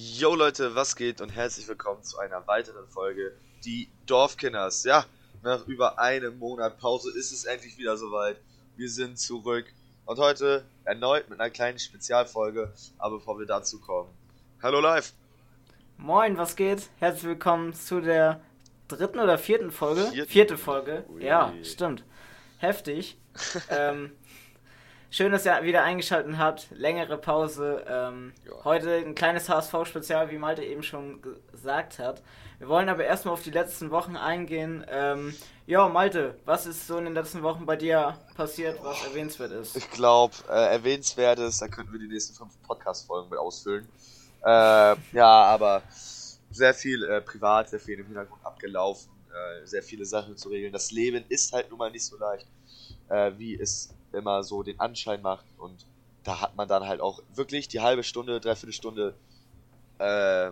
Yo Leute, was geht und herzlich willkommen zu einer weiteren Folge Die Dorfkinders. Ja, nach über einem Monat Pause ist es endlich wieder soweit. Wir sind zurück und heute erneut mit einer kleinen Spezialfolge, aber bevor wir dazu kommen. Hallo live. Moin, was geht? Herzlich willkommen zu der dritten oder vierten Folge? Vierten. Vierte Folge. Ui. Ja, stimmt. Heftig. ähm, Schön, dass ihr wieder eingeschaltet habt. Längere Pause. Ähm, heute ein kleines HSV-Spezial, wie Malte eben schon gesagt hat. Wir wollen aber erstmal auf die letzten Wochen eingehen. Ähm, ja, Malte, was ist so in den letzten Wochen bei dir passiert, was erwähnenswert ist? Ich glaube, äh, erwähnenswert ist, da könnten wir die nächsten fünf Podcast-Folgen mit ausfüllen. Äh, ja, aber sehr viel äh, privat, sehr viel im Hintergrund abgelaufen, äh, sehr viele Sachen zu regeln. Das Leben ist halt nun mal nicht so leicht, äh, wie es immer so den Anschein macht und da hat man dann halt auch wirklich die halbe Stunde, dreiviertel Stunde äh,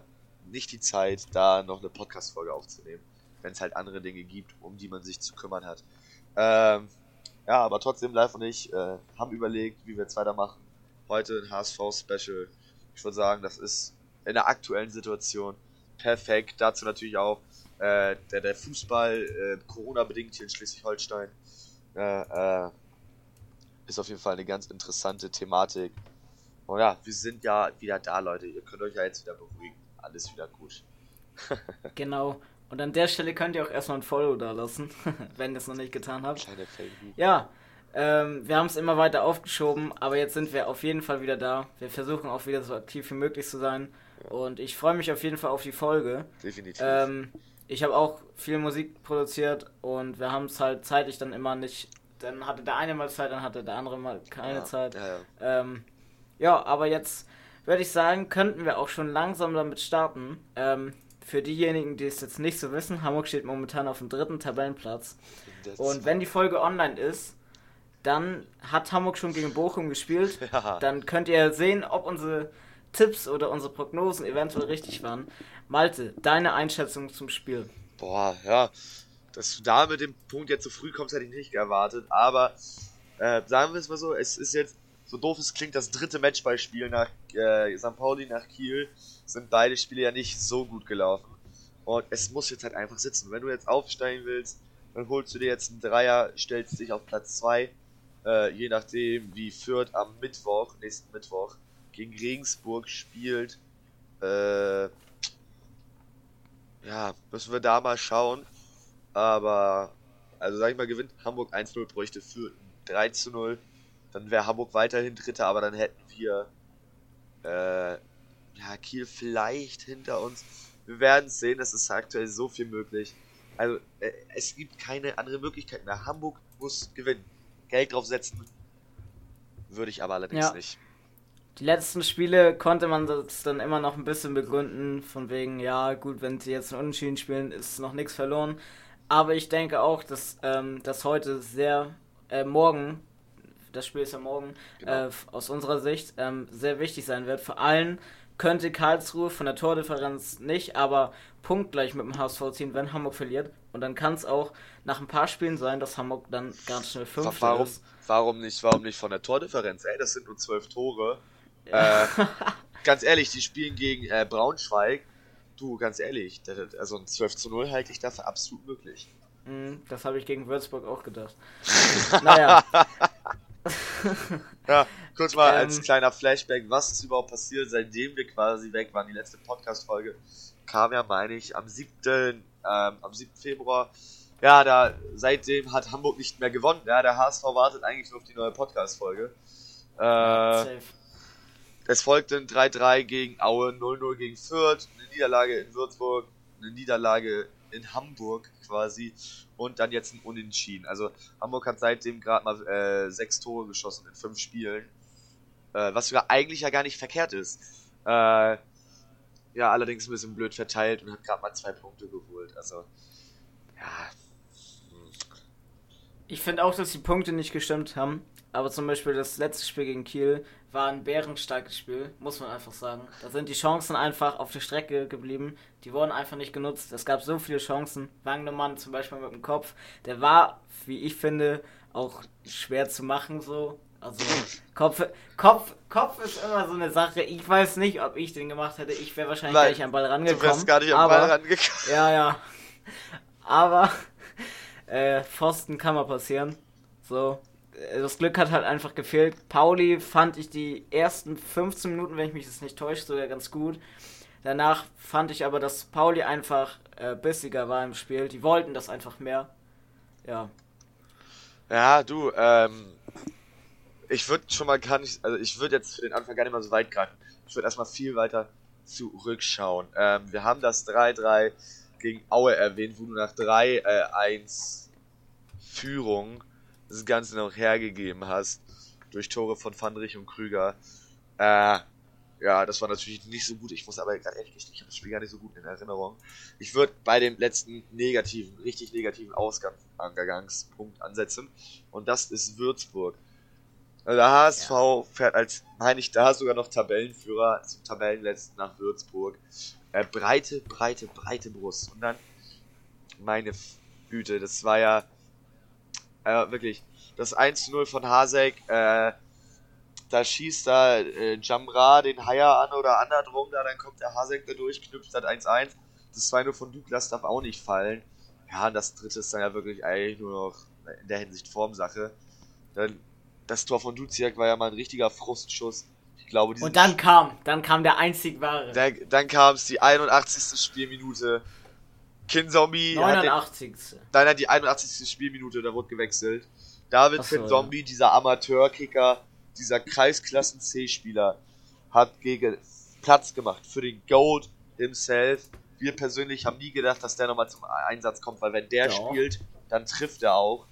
nicht die Zeit, da noch eine Podcast-Folge aufzunehmen, wenn es halt andere Dinge gibt, um die man sich zu kümmern hat. Ähm, ja, aber trotzdem, Live und ich äh, haben überlegt, wie wir jetzt weitermachen. Heute ein HSV-Special. Ich würde sagen, das ist in der aktuellen Situation perfekt. Dazu natürlich auch äh, der, der Fußball, äh, Corona-bedingt hier in Schleswig-Holstein. Äh, äh, ist auf jeden Fall eine ganz interessante Thematik. Und ja, wir sind ja wieder da, Leute. Ihr könnt euch ja jetzt wieder beruhigen. Alles wieder gut. genau. Und an der Stelle könnt ihr auch erstmal ein Follow da lassen, wenn ihr es noch nicht getan habt. Kleine Ja, ähm, wir haben es immer weiter aufgeschoben, aber jetzt sind wir auf jeden Fall wieder da. Wir versuchen auch wieder so aktiv wie möglich zu sein. Ja. Und ich freue mich auf jeden Fall auf die Folge. Definitiv. Ähm, ich habe auch viel Musik produziert und wir haben es halt zeitlich dann immer nicht dann hatte der eine mal Zeit, dann hatte der andere mal keine ja, Zeit. Ja, ja. Ähm, ja, aber jetzt würde ich sagen, könnten wir auch schon langsam damit starten. Ähm, für diejenigen, die es jetzt nicht so wissen, Hamburg steht momentan auf dem dritten Tabellenplatz. Und wenn die Folge online ist, dann hat Hamburg schon gegen Bochum gespielt. Dann könnt ihr sehen, ob unsere Tipps oder unsere Prognosen eventuell richtig waren. Malte, deine Einschätzung zum Spiel. Boah, ja dass du da mit dem Punkt jetzt so früh kommst, hätte ich nicht erwartet. Aber äh, sagen wir es mal so, es ist jetzt, so doof es klingt, das dritte Matchballspiel nach äh, St. Pauli nach Kiel sind beide Spiele ja nicht so gut gelaufen. Und es muss jetzt halt einfach sitzen. Wenn du jetzt aufsteigen willst, dann holst du dir jetzt einen Dreier, stellst dich auf Platz 2, äh, je nachdem wie Fürth am Mittwoch, nächsten Mittwoch, gegen Regensburg spielt. Äh, ja, müssen wir da mal schauen. Aber, also sag ich mal, gewinnt Hamburg 1-0, bräuchte für 3 0. Dann wäre Hamburg weiterhin Dritter, aber dann hätten wir äh, ja, Kiel vielleicht hinter uns. Wir werden sehen, es ist aktuell so viel möglich. Also, äh, es gibt keine andere Möglichkeit mehr. Hamburg muss gewinnen. Geld draufsetzen würde ich aber allerdings ja. nicht. Die letzten Spiele konnte man das dann immer noch ein bisschen begründen, von wegen, ja, gut, wenn sie jetzt einen Unentschieden spielen, ist noch nichts verloren. Aber ich denke auch, dass ähm, das heute sehr, äh, morgen, das Spiel ist ja morgen, genau. äh, aus unserer Sicht ähm, sehr wichtig sein wird. Vor allem könnte Karlsruhe von der Tordifferenz nicht, aber punktgleich mit dem HSV ziehen, wenn Hamburg verliert. Und dann kann es auch nach ein paar Spielen sein, dass Hamburg dann ganz schnell fünf warum, ist. Warum nicht, warum nicht von der Tordifferenz? Ey, das sind nur zwölf Tore. Ja. Äh, ganz ehrlich, die spielen gegen äh, Braunschweig Du, ganz ehrlich, also ein 12 zu 0 halte ich dafür absolut möglich. Mhm, das habe ich gegen Würzburg auch gedacht. naja. ja, kurz mal ähm, als kleiner Flashback, was ist überhaupt passiert, seitdem wir quasi weg waren. Die letzte Podcast-Folge kam ja, meine ich, am 7. Ähm, am 7. Februar. Ja, da seitdem hat Hamburg nicht mehr gewonnen. Ja, der HSV wartet eigentlich nur auf die neue Podcast-Folge. Äh. Es folgte ein 3-3 gegen Aue, 0-0 gegen Fürth, eine Niederlage in Würzburg, eine Niederlage in Hamburg quasi und dann jetzt ein Unentschieden. Also Hamburg hat seitdem gerade mal äh, sechs Tore geschossen in fünf Spielen, äh, was sogar eigentlich ja gar nicht verkehrt ist. Äh, ja, allerdings ein bisschen blöd verteilt und hat gerade mal zwei Punkte geholt. Also, ja. Ich finde auch, dass die Punkte nicht gestimmt haben. Aber zum Beispiel das letzte Spiel gegen Kiel war ein bärenstarkes Spiel, muss man einfach sagen. Da sind die Chancen einfach auf der Strecke geblieben. Die wurden einfach nicht genutzt. Es gab so viele Chancen. Wagnermann zum Beispiel mit dem Kopf, der war, wie ich finde, auch schwer zu machen so. Also Kopf, Kopf, Kopf ist immer so eine Sache. Ich weiß nicht, ob ich den gemacht hätte. Ich wäre wahrscheinlich Nein, gar nicht am Ball rangekommen. Du wärst gar nicht am aber, Ball rangekommen. Ja, ja. Aber äh, Pfosten kann mal passieren. So. Äh, das Glück hat halt einfach gefehlt. Pauli fand ich die ersten 15 Minuten, wenn ich mich das nicht täusche, sogar ganz gut. Danach fand ich aber, dass Pauli einfach äh, bissiger war im Spiel. Die wollten das einfach mehr. Ja. Ja, du, ähm, ich würde schon mal gar nicht, also ich würde jetzt für den Anfang gar nicht mal so weit greifen. Ich würde erstmal viel weiter zurückschauen. Ähm, wir haben das 3-3 gegen Aue erwähnt, wo du nach 3-1 äh, Führung das Ganze noch hergegeben hast durch Tore von Fandrich und Krüger. Äh, ja, das war natürlich nicht so gut. Ich muss aber gerade ehrlich gesagt, ich habe das Spiel gar nicht so gut in Erinnerung. Ich würde bei dem letzten negativen, richtig negativen Ausgangspunkt ansetzen. Und das ist Würzburg. Also der HSV ja. fährt als, meine ich, da sogar noch Tabellenführer zum Tabellenletzten nach Würzburg. Äh, breite, breite, breite Brust. Und dann, meine Güte, das war ja äh, wirklich das 1-0 von Hasek. Äh, da schießt da äh, Jamra den Haier an oder andersrum, da dann kommt der Hasek da durch, knüpft das 1-1. Das 2-0 von Douglas darf auch nicht fallen. Ja, und das dritte ist dann ja wirklich eigentlich nur noch in der Hinsicht Formsache. Dann das Tor von Duziak war ja mal ein richtiger Frustschuss. Ich glaube, Und dann kam, dann kam der einzig wahre. Der, dann kam es die 81. Spielminute. Kinzombie. 89. Den, nein, nein, die 81. Spielminute, da wurde gewechselt. David so, Kinzombie, ja. dieser Amateurkicker, dieser Kreisklassen-C-Spieler, hat gegen Platz gemacht für den Gold himself. Wir persönlich haben nie gedacht, dass der nochmal zum Einsatz kommt, weil wenn der ja. spielt, dann trifft er auch.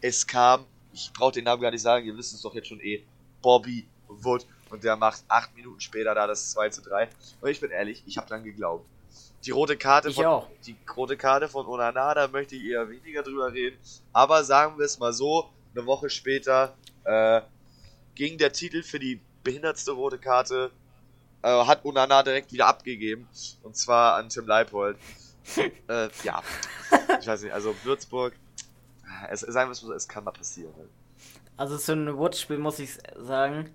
Es kam ich brauche den Namen gar nicht sagen, ihr wisst es doch jetzt schon eh, Bobby Wood. Und der macht acht Minuten später da das 2 zu 3. Und ich bin ehrlich, ich habe dann geglaubt. Die rote Karte ich von auch. die rote Karte von Onana, da möchte ich eher weniger drüber reden. Aber sagen wir es mal so, eine Woche später äh, ging der Titel für die behindertste rote Karte, äh, hat Onana direkt wieder abgegeben. Und zwar an Tim Leipold. äh, ja. Ich weiß nicht, also Würzburg, es, sagen wir es so, es kann mal passieren. Also so ein Wood-Spiel muss ich sagen,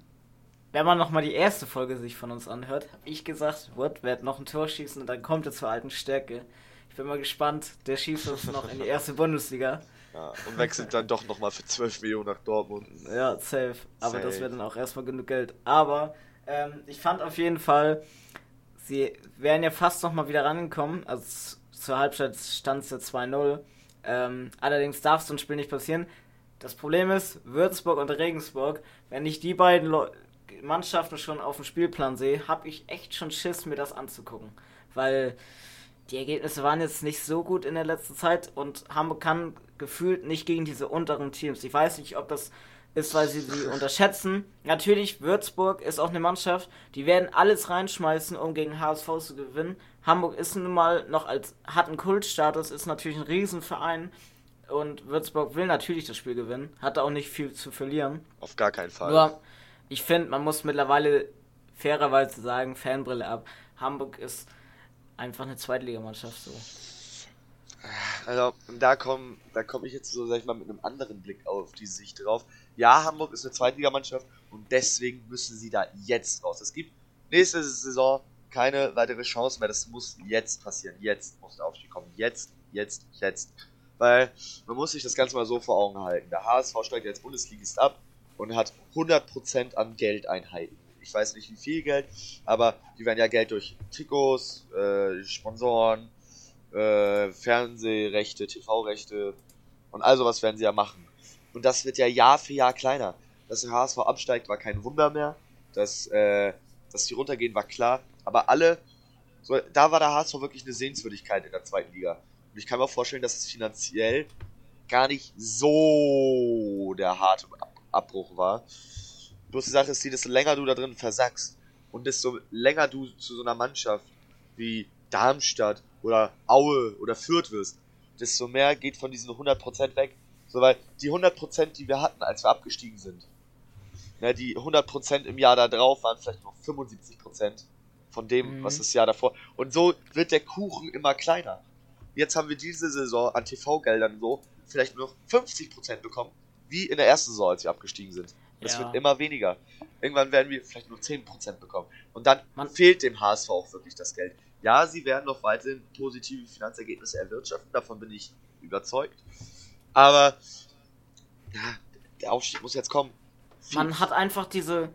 wenn man nochmal die erste Folge sich von uns anhört, habe ich gesagt, Wood wird noch ein Tor schießen und dann kommt er zur alten Stärke. Ich bin mal gespannt, der schießt uns noch in die erste Bundesliga. Ja, und wechselt dann doch nochmal für 12 Millionen nach Dortmund. Ja, safe. Aber safe. das wäre dann auch erstmal genug Geld. Aber ähm, ich fand auf jeden Fall, sie wären ja fast nochmal wieder rangekommen. Also zur Halbzeit stand es ja 2-0. Ähm, allerdings darf so ein Spiel nicht passieren. Das Problem ist, Würzburg und Regensburg, wenn ich die beiden Le Mannschaften schon auf dem Spielplan sehe, habe ich echt schon Schiss, mir das anzugucken. Weil die Ergebnisse waren jetzt nicht so gut in der letzten Zeit und Hamburg kann gefühlt nicht gegen diese unteren Teams. Ich weiß nicht, ob das ist, weil sie sie unterschätzen. Natürlich, Würzburg ist auch eine Mannschaft, die werden alles reinschmeißen, um gegen HSV zu gewinnen. Hamburg ist nun mal noch als, hat einen Kultstatus, ist natürlich ein Riesenverein und Würzburg will natürlich das Spiel gewinnen, hat auch nicht viel zu verlieren. Auf gar keinen Fall. Nur, ich finde, man muss mittlerweile fairerweise sagen, Fanbrille ab, Hamburg ist einfach eine Zweitligamannschaft so. Also, da komme da komm ich jetzt so, sag ich mal, mit einem anderen Blick auf die Sicht drauf. Ja, Hamburg ist eine Zweitligamannschaft und deswegen müssen sie da jetzt raus. Es gibt nächste Saison keine weitere Chance mehr. Das muss jetzt passieren. Jetzt muss der Aufstieg kommen. Jetzt, jetzt, jetzt. Weil man muss sich das Ganze mal so vor Augen halten. Der HSV steigt jetzt Bundesligist ab und hat 100% an Geldeinheiten. Ich weiß nicht wie viel Geld, aber die werden ja Geld durch Trikots, äh, Sponsoren, äh, Fernsehrechte, TV-Rechte und all sowas werden sie ja machen. Und das wird ja Jahr für Jahr kleiner. Dass der HSV absteigt, war kein Wunder mehr. Dass, äh, dass die runtergehen, war klar. Aber alle, so, da war der HSV wirklich eine Sehenswürdigkeit in der zweiten Liga. Und ich kann mir vorstellen, dass es finanziell gar nicht so der harte Abbruch war. Bloß die Sache ist die, desto länger du da drin versackst und desto länger du zu so einer Mannschaft wie Darmstadt oder Aue oder Fürth wirst, desto mehr geht von diesen 100% weg. So, weil die 100%, die wir hatten, als wir abgestiegen sind, ne, die 100% im Jahr da drauf waren vielleicht noch 75% von dem, mhm. was das Jahr davor. Und so wird der Kuchen immer kleiner. Jetzt haben wir diese Saison an TV-Geldern so vielleicht nur noch 50% bekommen, wie in der ersten Saison, als wir abgestiegen sind. Es ja. wird immer weniger. Irgendwann werden wir vielleicht nur 10% bekommen. Und dann Man fehlt dem HSV auch wirklich das Geld. Ja, sie werden noch weiterhin positive Finanzergebnisse erwirtschaften, davon bin ich überzeugt. Aber ja, der Aufstieg muss jetzt kommen. Man hat einfach diese,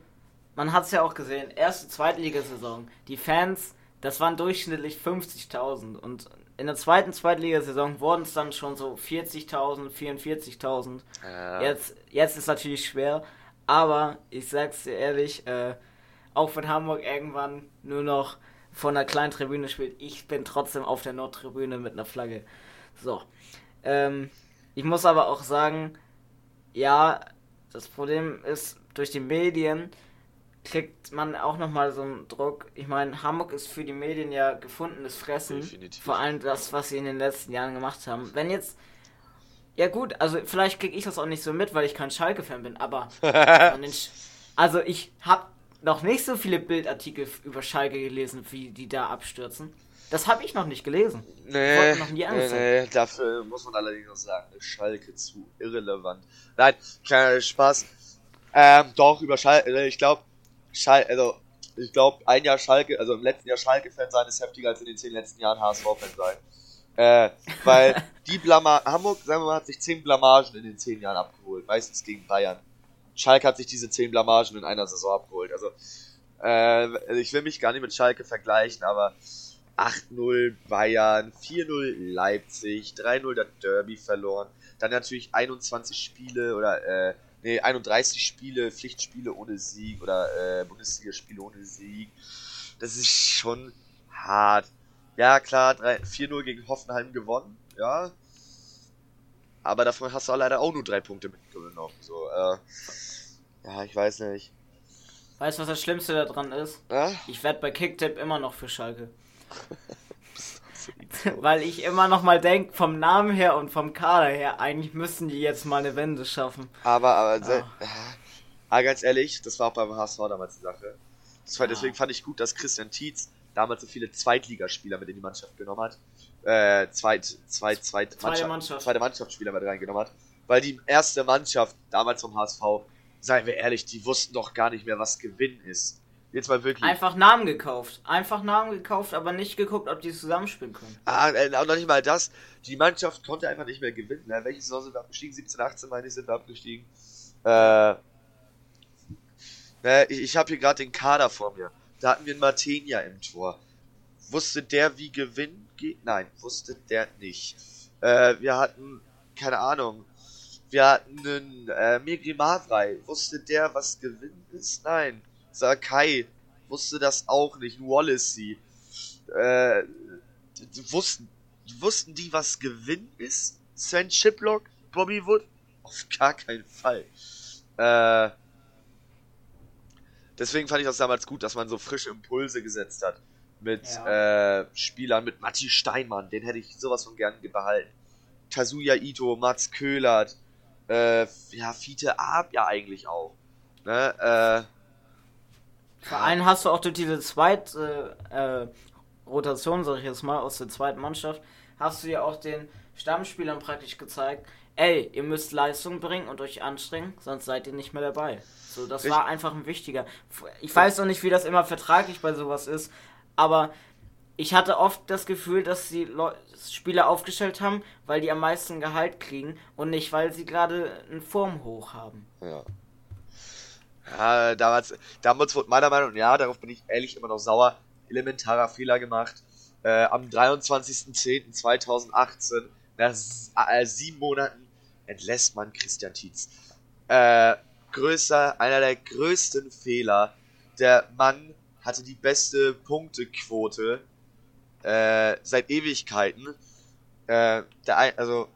man hat es ja auch gesehen, erste Zweitligasaison, die Fans, das waren durchschnittlich 50.000 und in der zweiten Zweitligasaison wurden es dann schon so 40.000, 44.000. Ja. Jetzt, jetzt ist natürlich schwer, aber ich sag's dir ehrlich, äh, auch wenn Hamburg irgendwann nur noch von der kleinen Tribüne spielt, ich bin trotzdem auf der Nordtribüne mit einer Flagge. So. Ähm, ich muss aber auch sagen, ja, das Problem ist, durch die Medien kriegt man auch nochmal so einen Druck. Ich meine, Hamburg ist für die Medien ja gefundenes Fressen. Definitiv. Vor allem das, was sie in den letzten Jahren gemacht haben. Wenn jetzt. Ja, gut, also vielleicht kriege ich das auch nicht so mit, weil ich kein Schalke-Fan bin, aber. also ich habe noch nicht so viele Bildartikel über Schalke gelesen, wie die da abstürzen. Das habe ich noch nicht gelesen. Nee, noch nie nee, nee, dafür muss man allerdings noch sagen, Schalke zu irrelevant. Nein, kleiner Spaß. Ähm, doch, über Schalke, ich glaube, Schalke, also, ich glaube, ein Jahr Schalke, also im letzten Jahr Schalke-Fan sein ist heftiger als in den zehn letzten Jahren HSV-Fan sein. Äh, weil die Blama Hamburg, sagen wir mal, hat sich zehn Blamagen in den zehn Jahren abgeholt, meistens gegen Bayern. Schalke hat sich diese zehn Blamagen in einer Saison abgeholt. Also, äh, ich will mich gar nicht mit Schalke vergleichen, aber 8-0 Bayern, 4-0 Leipzig, 3-0 der Derby verloren. Dann natürlich 21 Spiele oder äh, nee, 31 Spiele, Pflichtspiele ohne Sieg oder äh, Bundesligaspiele ohne Sieg. Das ist schon hart. Ja, klar, 4-0 gegen Hoffenheim gewonnen, ja. Aber davon hast du auch leider auch nur drei Punkte mitgenommen. So, äh, ja, ich weiß nicht. Weißt du, was das Schlimmste daran ist? Ja? Ich werde bei Kicktip immer noch für Schalke. Weil ich immer noch mal denke, vom Namen her und vom Kader her, eigentlich müssen die jetzt mal eine Wende schaffen. Aber, aber, ah. aber ganz ehrlich, das war auch beim HSV damals die Sache. War, deswegen ah. fand ich gut, dass Christian Tietz damals so viele Zweitligaspieler mit in die Mannschaft genommen hat. Äh, zweit, zweit, zweit, zweite Mannschaft, Mannschaft. zweite Mannschaftsspieler mit reingenommen hat. Weil die erste Mannschaft damals vom HSV, seien wir ehrlich, die wussten doch gar nicht mehr, was Gewinn ist. Jetzt mal wirklich. Einfach Namen gekauft. Einfach Namen gekauft, aber nicht geguckt, ob die zusammenspielen können. Ah, äh, auch noch nicht mal das. Die Mannschaft konnte einfach nicht mehr gewinnen. Ne? Welche Saison sind wir abgestiegen? 17, 18 meine ich, sind wir abgestiegen. Äh, ne, ich, ich habe hier gerade den Kader vor mir. Da hatten wir einen Martenia im Tor. Wusste der, wie Gewinn geht? Nein, wusste der nicht. Äh, wir hatten, keine Ahnung, wir hatten einen äh, Migri Mavrei. Wusste der, was Gewinn ist? Nein. Sakai wusste das auch nicht. Wallacey. Äh, wussten, wussten die, was Gewinn ist? Sven Chiplock? Bobby Wood? Auf gar keinen Fall. Äh, deswegen fand ich das damals gut, dass man so frische Impulse gesetzt hat. Mit ja. äh, Spielern, mit Matti Steinmann, den hätte ich sowas von gern behalten. Kazuya Ito, Mats Köhlert, äh, ja, Fiete Ab ja eigentlich auch. Ne, äh, vor allem hast du auch durch diese zweite äh, Rotation, sag ich jetzt mal, aus der zweiten Mannschaft, hast du ja auch den Stammspielern praktisch gezeigt, ey, ihr müsst Leistung bringen und euch anstrengen, sonst seid ihr nicht mehr dabei. So, das ich war einfach ein wichtiger. Ich weiß noch nicht, wie das immer vertraglich bei sowas ist, aber ich hatte oft das Gefühl, dass die Le Spieler aufgestellt haben, weil die am meisten Gehalt kriegen und nicht, weil sie gerade einen Form hoch haben. Ja. Ja, damals, damals wurde meiner Meinung nach, ja, darauf bin ich ehrlich immer noch sauer, elementarer Fehler gemacht. Äh, am 23.10.2018, nach äh, sieben Monaten, entlässt man Christian Tietz. Äh, größer, einer der größten Fehler. Der Mann hatte die beste Punktequote äh, seit Ewigkeiten. Äh, der, also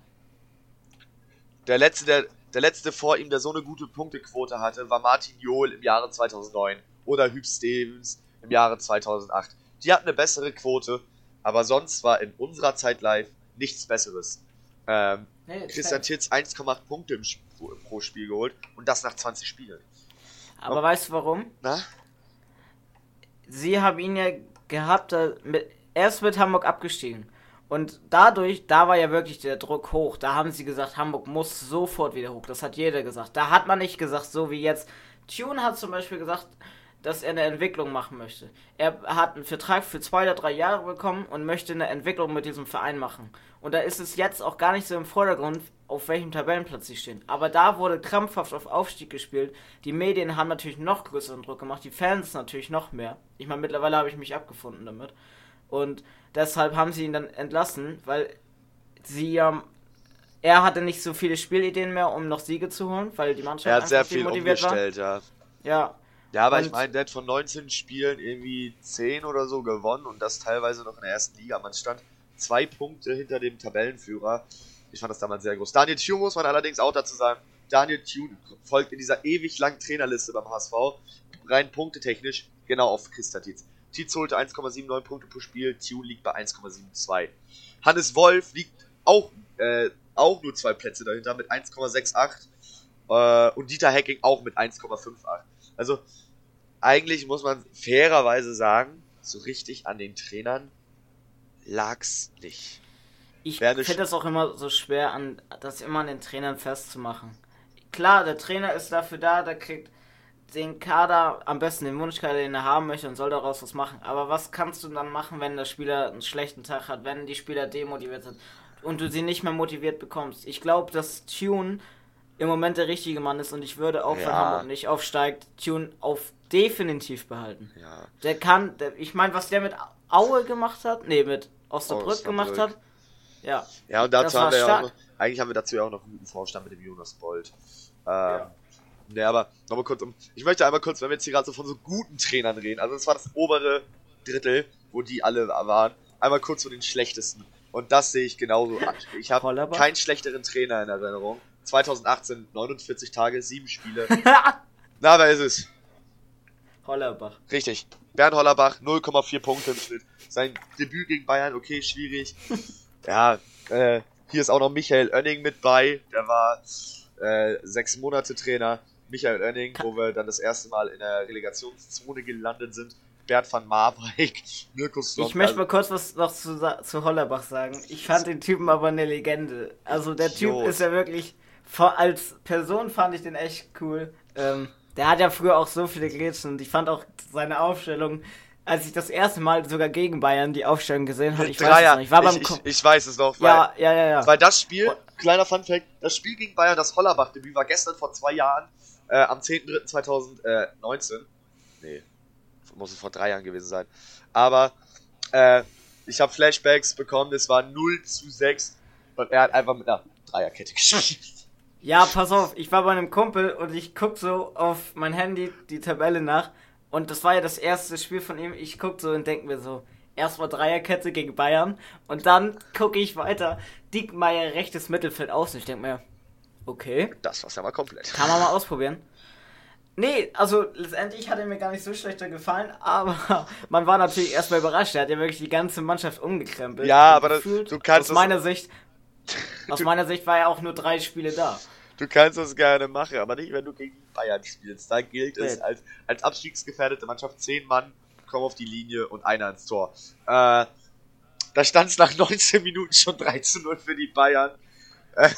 der letzte, der der letzte vor ihm, der so eine gute Punktequote hatte, war Martin Johl im Jahre 2009 oder Hüb Stevens im Jahre 2008. Die hatten eine bessere Quote, aber sonst war in unserer Zeit live nichts Besseres. Ähm, nee, Christian Titz 1,8 Punkte im pro Spiel geholt und das nach 20 Spielen. Aber und, weißt du warum? Na? Sie haben ihn ja gehabt, mit, er ist mit Hamburg abgestiegen. Und dadurch, da war ja wirklich der Druck hoch. Da haben sie gesagt, Hamburg muss sofort wieder hoch. Das hat jeder gesagt. Da hat man nicht gesagt, so wie jetzt. Tune hat zum Beispiel gesagt, dass er eine Entwicklung machen möchte. Er hat einen Vertrag für zwei oder drei Jahre bekommen und möchte eine Entwicklung mit diesem Verein machen. Und da ist es jetzt auch gar nicht so im Vordergrund, auf welchem Tabellenplatz sie stehen. Aber da wurde krampfhaft auf Aufstieg gespielt. Die Medien haben natürlich noch größeren Druck gemacht, die Fans natürlich noch mehr. Ich meine, mittlerweile habe ich mich abgefunden damit. Und deshalb haben sie ihn dann entlassen, weil sie ja. Er hatte nicht so viele Spielideen mehr, um noch Siege zu holen, weil die Mannschaft. Er hat sehr viel umgestellt, war. ja. Ja, ja, aber und ich meine, der hat von 19 Spielen irgendwie 10 oder so gewonnen und das teilweise noch in der ersten Liga. Man stand zwei Punkte hinter dem Tabellenführer. Ich fand das damals sehr groß. Daniel Thune muss man allerdings auch dazu sagen. Daniel Thune folgt in dieser ewig langen Trainerliste beim HSV rein punktetechnisch genau auf Christa Tietz. Tietz holte 1,79 Punkte pro Spiel, Thune liegt bei 1,72. Hannes Wolf liegt auch, äh, auch nur zwei Plätze dahinter mit 1,68 äh, und Dieter Hecking auch mit 1,58. Also eigentlich muss man fairerweise sagen, so richtig an den Trainern lag's nicht. Ich finde das auch immer so schwer, an das immer an den Trainern festzumachen. Klar, der Trainer ist dafür da, der kriegt den Kader, am besten den Wunschkader, den er haben möchte und soll daraus was machen. Aber was kannst du dann machen, wenn der Spieler einen schlechten Tag hat, wenn die Spieler demotiviert sind und du sie nicht mehr motiviert bekommst? Ich glaube, dass Tune im Moment der richtige Mann ist und ich würde auch, ja. wenn Hamburg nicht aufsteigt, Tune auf definitiv behalten. Ja. Der kann, der, ich meine, was der mit Aue gemacht hat, nee, mit Osnabrück, Osnabrück. gemacht hat, ja. Ja, und dazu haben wir ja auch noch, eigentlich haben wir dazu ja auch noch einen guten Vorstand mit dem Jonas Bold. Ähm, ja. Ne, aber nochmal kurz um. Ich möchte einmal kurz, wenn wir jetzt hier gerade so von so guten Trainern reden, also das war das obere Drittel, wo die alle waren, einmal kurz zu den schlechtesten. Und das sehe ich genauso. Ich habe keinen schlechteren Trainer in Erinnerung. 2018 49 Tage, 7 Spiele. Na, wer ist es? Hollerbach. Richtig. Bernd Hollerbach, 0,4 Punkte im Schnitt. Sein Debüt gegen Bayern, okay, schwierig. ja, äh, hier ist auch noch Michael Oenning mit bei. Der war äh, sechs Monate Trainer. Michael Oenning, wo wir dann das erste Mal in der Relegationszone gelandet sind. Bert van Marwijk, Mirko Slomka. Ich möchte mal kurz was noch zu, zu Hollerbach sagen. Ich fand den Typen aber eine Legende. Also der Typ ist ja wirklich als Person fand ich den echt cool. Ähm, der hat ja früher auch so viele Grätschen und ich fand auch seine Aufstellung, als ich das erste Mal sogar gegen Bayern die Aufstellung gesehen habe, ich Dreier. weiß es noch. Ich, war beim ich, ich, ich weiß es noch. Weil, ja, ja, ja, ja. Weil das Spiel, kleiner Funfact, das Spiel gegen Bayern, das Hollerbach-Debüt war gestern vor zwei Jahren, äh, am 10.03.2019. Nee, muss es vor drei Jahren gewesen sein. Aber äh, ich habe Flashbacks bekommen, es war 0 zu 6 und er hat einfach mit einer Dreierkette gespielt. Ja, pass auf, ich war bei einem Kumpel und ich guck so auf mein Handy die Tabelle nach. Und das war ja das erste Spiel von ihm. Ich guck so und denk mir so, erstmal Dreierkette gegen Bayern. Und dann gucke ich weiter. Diekmeyer rechtes Mittelfeld aus. Und ich denk mir, okay. Das war's ja mal komplett. Kann man mal ausprobieren. Nee, also letztendlich hat er mir gar nicht so schlechter gefallen, aber man war natürlich erstmal überrascht. Er hat ja wirklich die ganze Mannschaft umgekrempelt. Ja, aber das, du kannst aus meiner Sicht aus meiner Sicht war er auch nur drei Spiele da. Du kannst das gerne machen, aber nicht, wenn du gegen Bayern spielst. Da gilt nee. es als, als abstiegsgefährdete Mannschaft, zehn Mann kommen auf die Linie und einer ins Tor. Äh, da stand es nach 19 Minuten schon 13-0 für die Bayern. Äh,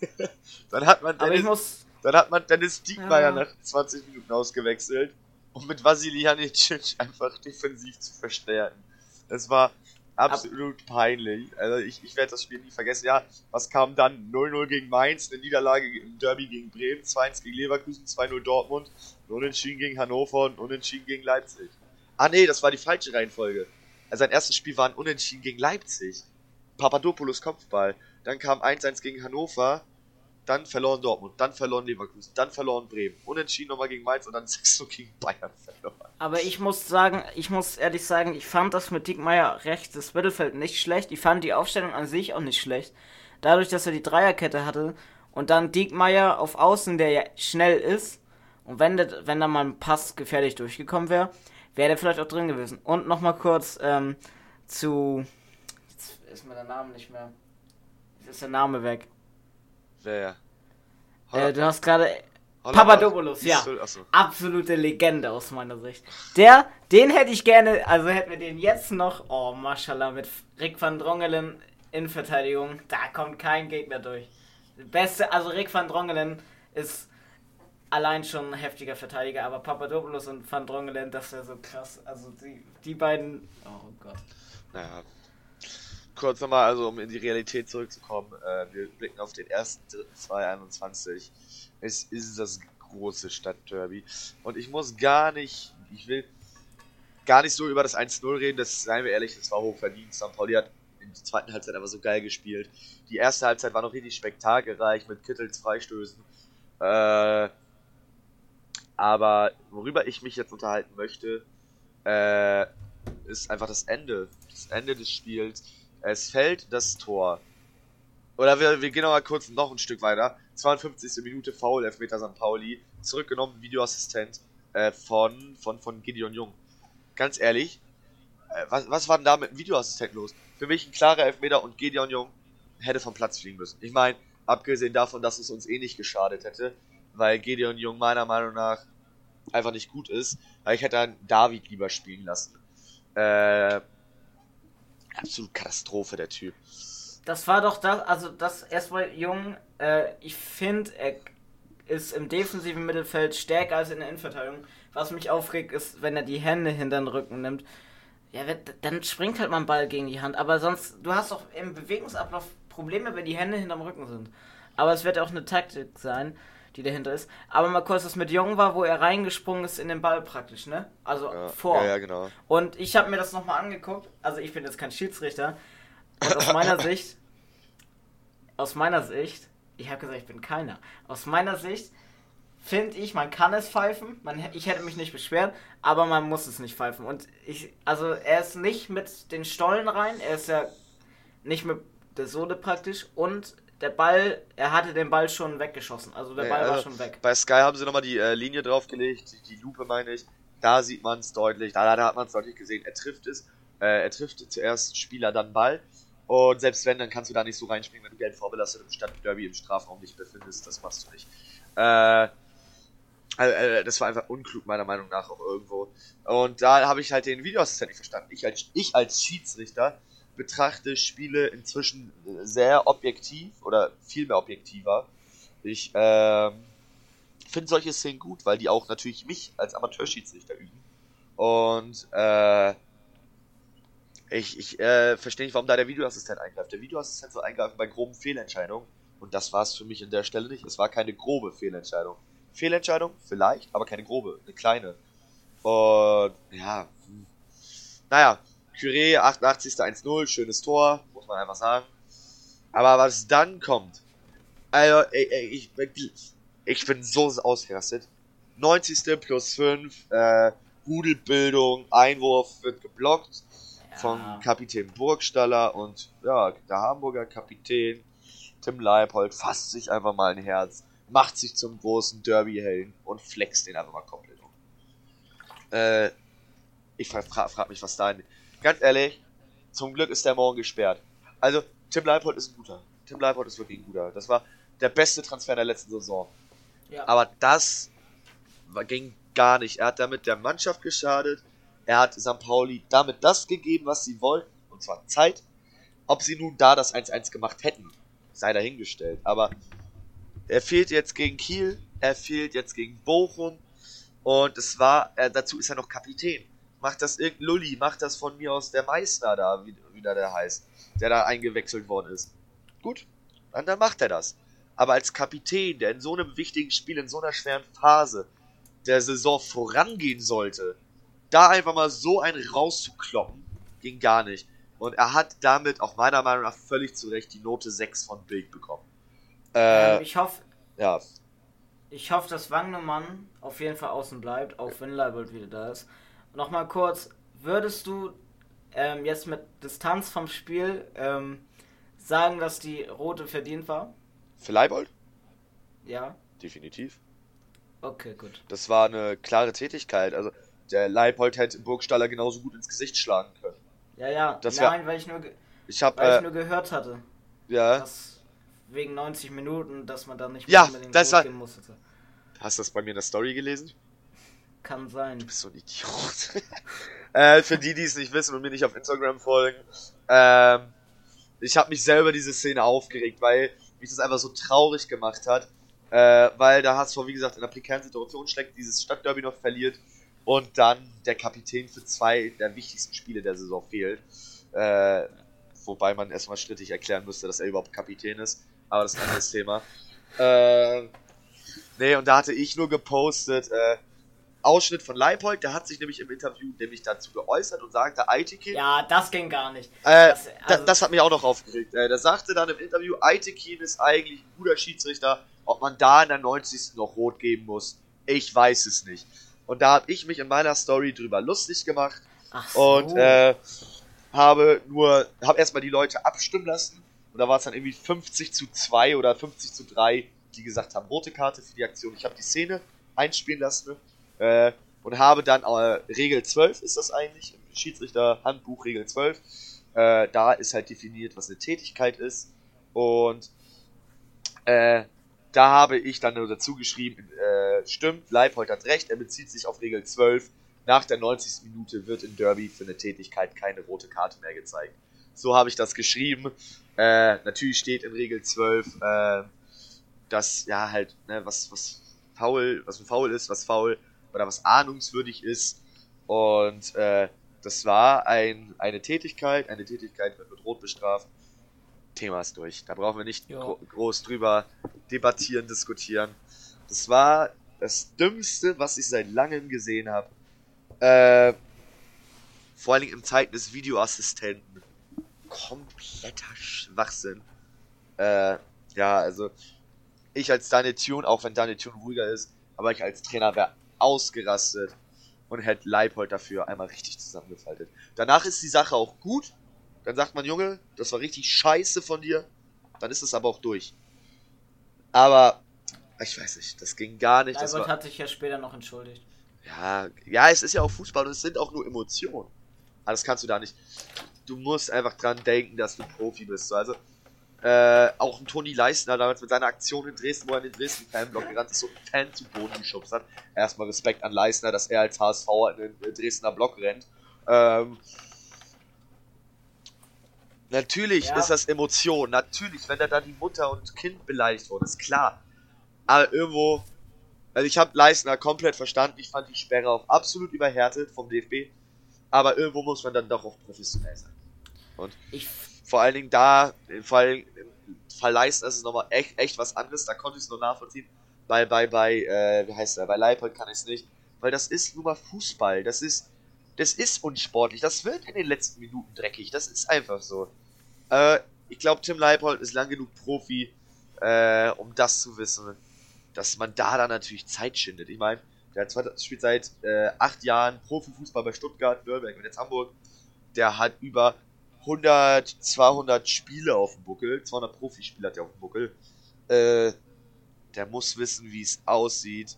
dann hat man Dennis, muss, dann hat man Dennis Diekmeyer ja. nach 20 Minuten ausgewechselt, um mit Vasili Janicic einfach defensiv zu verstärken. Das war absolut peinlich. Also ich, ich werde das Spiel nie vergessen. Ja, was kam dann? 0-0 gegen Mainz, eine Niederlage im Derby gegen Bremen, 2-1 gegen Leverkusen, 2-0 Dortmund, Unentschieden gegen Hannover und Unentschieden gegen Leipzig. Ah nee, das war die falsche Reihenfolge. Also sein erstes Spiel war ein Unentschieden gegen Leipzig. Papadopoulos Kopfball. Dann kam 1-1 gegen Hannover, dann verloren Dortmund, dann verloren Leverkusen, dann verloren Bremen, unentschieden nochmal gegen Mainz und dann 6 gegen Bayern verloren. Aber ich muss sagen, ich muss ehrlich sagen, ich fand das mit Diekmeyer rechtes Mittelfeld nicht schlecht. Ich fand die Aufstellung an sich auch nicht schlecht. Dadurch, dass er die Dreierkette hatte und dann Diekmeyer auf Außen, der ja schnell ist, und wenn, der, wenn da mal ein Pass gefährlich durchgekommen wäre, wäre der vielleicht auch drin gewesen. Und nochmal kurz ähm, zu. Jetzt ist mir der Name nicht mehr. Jetzt ist der Name weg. Wer? Äh, du hast gerade Papadopoulos, ja. Absolute Legende aus meiner Sicht. Der, den hätte ich gerne, also hätten wir den jetzt noch, oh, Mashallah, mit Rick van Drongelen Innenverteidigung, da kommt kein Gegner durch. Beste, also Rick van Drongelen ist allein schon ein heftiger Verteidiger, aber Papadopoulos und Van Drongelen, das wäre so krass. Also die, die beiden, oh Gott. Naja. Kurz nochmal, also um in die Realität zurückzukommen, äh, wir blicken auf den ersten 2021. Es ist das große Stadtderby. Und ich muss gar nicht, ich will gar nicht so über das 1-0 reden, das seien wir ehrlich, das war hochverdient. St. Pauli hat in der zweiten Halbzeit aber so geil gespielt. Die erste Halbzeit war noch richtig spektakelreich mit Kittels Freistößen. Äh, aber worüber ich mich jetzt unterhalten möchte, äh, ist einfach das Ende. Das Ende des Spiels. Es fällt das Tor. Oder wir, wir gehen noch mal kurz noch ein Stück weiter. 52. Minute Foul, Elfmeter St. Pauli. Zurückgenommen, Videoassistent äh, von, von, von Gideon Jung. Ganz ehrlich, äh, was, was war denn da mit dem Videoassistent los? Für mich ein klarer Elfmeter und Gideon Jung hätte vom Platz fliegen müssen. Ich meine, abgesehen davon, dass es uns eh nicht geschadet hätte, weil Gideon Jung meiner Meinung nach einfach nicht gut ist, weil ich hätte dann David lieber spielen lassen. Äh, absolut Katastrophe, der Typ. Das war doch das, also das erstmal Jung, äh, ich finde, er ist im defensiven Mittelfeld stärker als in der Innenverteidigung. Was mich aufregt, ist, wenn er die Hände hinter den Rücken nimmt. Ja, dann springt halt mal ein Ball gegen die Hand. Aber sonst, du hast doch im Bewegungsablauf Probleme, wenn die Hände hinterm Rücken sind. Aber es wird auch eine Taktik sein, die dahinter ist. Aber mal kurz, was mit Jung war, wo er reingesprungen ist in den Ball praktisch, ne? Also ja, vor. Ja, ja, genau. Und ich habe mir das nochmal angeguckt. Also ich bin jetzt kein Schiedsrichter. Und aus meiner Sicht, aus meiner Sicht, ich habe gesagt, ich bin keiner. Aus meiner Sicht finde ich, man kann es pfeifen. Man, ich hätte mich nicht beschwert, aber man muss es nicht pfeifen. Und ich, also er ist nicht mit den Stollen rein, er ist ja nicht mit der Sohle praktisch und der Ball, er hatte den Ball schon weggeschossen. Also der Ball also war schon weg. Bei Sky haben sie nochmal die äh, Linie draufgelegt, die, die Lupe meine ich. Da sieht man es deutlich, da, da hat man es deutlich gesehen. Er trifft es, äh, er trifft zuerst Spieler, dann Ball. Und selbst wenn, dann kannst du da nicht so reinspringen, wenn du Geld vorbelastet im Stadtderby im Strafraum nicht befindest. Das machst du nicht. Äh, äh, das war einfach unklug, meiner Meinung nach auch irgendwo. Und da habe ich halt den Videoassistent nicht verstanden. Ich als, ich als Schiedsrichter betrachte Spiele inzwischen sehr objektiv oder viel mehr objektiver. Ich ähm, finde solche Szenen gut, weil die auch natürlich mich als Amateurschiedsrichter üben. Und äh, ich, ich äh, verstehe nicht, warum da der Videoassistent eingreift. Der Videoassistent soll eingreifen bei groben Fehlentscheidungen. Und das war es für mich an der Stelle nicht. Es war keine grobe Fehlentscheidung. Fehlentscheidung? Vielleicht, aber keine grobe, eine kleine. Und ja, hm. naja, Curé, 88. 1-0, schönes Tor, muss man einfach sagen. Aber was dann kommt, also, ey, ey, ich, ich bin so ausgerastet. 90. plus 5, äh, Rudelbildung, Einwurf wird geblockt ja. vom Kapitän Burgstaller und ja, der Hamburger Kapitän Tim Leipold fasst sich einfach mal ein Herz macht sich zum großen Derby-Helden und flext den einfach mal komplett um. Äh, ich frage frag, mich, was da. Ganz ehrlich, zum Glück ist der morgen gesperrt. Also, Tim Leipold ist ein guter. Tim Leipold ist wirklich ein guter. Das war der beste Transfer der letzten Saison. Ja. Aber das ging gar nicht. Er hat damit der Mannschaft geschadet. Er hat St. Pauli damit das gegeben, was sie wollten. Und zwar Zeit. Ob sie nun da das 1-1 gemacht hätten, sei dahingestellt. Aber er fehlt jetzt gegen Kiel, er fehlt jetzt gegen Bochum und es war, äh, dazu ist er noch Kapitän. Macht das irgendein Lulli, macht das von mir aus der Meister da, wie, wie der heißt, der da eingewechselt worden ist. Gut, dann, dann macht er das. Aber als Kapitän, der in so einem wichtigen Spiel, in so einer schweren Phase der Saison vorangehen sollte, da einfach mal so einen rauszukloppen, ging gar nicht. Und er hat damit auch meiner Meinung nach völlig zu Recht die Note 6 von Bild bekommen. Äh, ähm, ich hoffe. Ja. Ich hoffe, dass Wagnermann auf jeden Fall außen bleibt, auch wenn Leibold wieder da ist. Nochmal kurz, würdest du ähm, jetzt mit Distanz vom Spiel ähm, sagen, dass die rote verdient war? Für Leibold? Ja. Definitiv. Okay, gut. Das war eine klare Tätigkeit. Also der Leibold hätte Burgstaller genauso gut ins Gesicht schlagen können. Ja, ja. Das Nein, wär, weil ich nur, ich hab, weil äh, ich nur gehört hatte. Ja. Dass wegen 90 Minuten, dass man da nicht ja, unbedingt das war, musste. Hast du das bei mir in der Story gelesen? Kann sein. Du bist so ein Idiot. äh, für die, die es nicht wissen und mir nicht auf Instagram folgen, ähm, ich habe mich selber diese Szene aufgeregt, weil mich das einfach so traurig gemacht hat. Äh, weil der HSV, wie gesagt, in einer prekären Situation steckt, dieses Stadtderby noch verliert und dann der Kapitän für zwei der wichtigsten Spiele der Saison fehlt. Äh, wobei man erstmal strittig erklären müsste, dass er überhaupt Kapitän ist. Aber das ist ein anderes Thema. Äh, nee, und da hatte ich nur gepostet, äh, Ausschnitt von Leipold, der hat sich nämlich im Interview nämlich dazu geäußert und sagte, Aitekin. Ja, das ging gar nicht. Äh, das, also das, hat mich auch noch aufgeregt. Äh, der sagte dann im Interview, Aitekin ist eigentlich ein guter Schiedsrichter, ob man da in der 90. noch rot geben muss. Ich weiß es nicht. Und da habe ich mich in meiner Story drüber lustig gemacht. Ach so. Und äh, habe nur, habe erstmal die Leute abstimmen lassen. Und da war es dann irgendwie 50 zu 2 oder 50 zu 3, die gesagt haben, rote Karte für die Aktion. Ich habe die Szene einspielen lassen äh, und habe dann äh, Regel 12 ist das eigentlich, im Schiedsrichter-Handbuch Regel 12. Äh, da ist halt definiert, was eine Tätigkeit ist. Und äh, da habe ich dann nur dazu geschrieben, äh, stimmt, Leipold hat recht, er bezieht sich auf Regel 12. Nach der 90. Minute wird in Derby für eine Tätigkeit keine rote Karte mehr gezeigt. So habe ich das geschrieben. Äh, natürlich steht in Regel 12, äh, dass ja halt, ne, was, was faul, was ein Foul ist, was faul oder was ahnungswürdig ist. Und äh, das war ein, eine Tätigkeit, eine Tätigkeit wird mit Rot bestraft. Thema ist durch. Da brauchen wir nicht gro groß drüber debattieren, diskutieren. Das war das Dümmste, was ich seit langem gesehen habe. Äh, vor allen Dingen im Zeiten des Videoassistenten. Kompletter Schwachsinn. Äh, ja, also ich als Daniel Tune, auch wenn Daniel Tune ruhiger ist, aber ich als Trainer wäre ausgerastet und hätte Leipold dafür einmal richtig zusammengefaltet. Danach ist die Sache auch gut. Dann sagt man, Junge, das war richtig scheiße von dir. Dann ist es aber auch durch. Aber, ich weiß nicht, das ging gar nicht. Leipold hat sich ja später noch entschuldigt. Ja, ja, es ist ja auch Fußball und es sind auch nur Emotionen. Aber das kannst du da nicht. Du musst einfach dran denken, dass du Profi bist. Also, äh, auch ein Toni Leistner damals mit seiner Aktion in Dresden, wo er in den Dresden-Fanblock gerannt ist, so ein Fan zu Boden geschubst hat. Erstmal Respekt an Leistner, dass er als HSV in den Dresdner Block rennt. Ähm, natürlich ja. ist das Emotion. Natürlich, wenn da dann die Mutter und Kind beleidigt wurden, ist klar. Aber irgendwo, also ich habe Leistner komplett verstanden. Ich fand die Sperre auch absolut überhärtet vom DFB. Aber irgendwo muss man dann doch auch professionell sein. Und ich vor allen Dingen da, vor im Fall Leisten, ist nochmal echt, echt was anderes, da konnte ich es nur nachvollziehen. Bei, bei, bei, äh, wie heißt der, bei Leipold kann ich es nicht. Weil das ist nur mal Fußball, das ist, das ist unsportlich, das wird in den letzten Minuten dreckig, das ist einfach so. Äh, ich glaube, Tim Leipold ist lang genug Profi, äh, um das zu wissen, dass man da dann natürlich Zeit schindet. Ich meine, der spielt seit äh, acht Jahren Profifußball bei Stuttgart, Nürnberg und jetzt Hamburg. Der hat über 100, 200 Spiele auf dem Buckel, 200 Profispiele hat er auf dem Buckel. Äh, der muss wissen, wie es aussieht,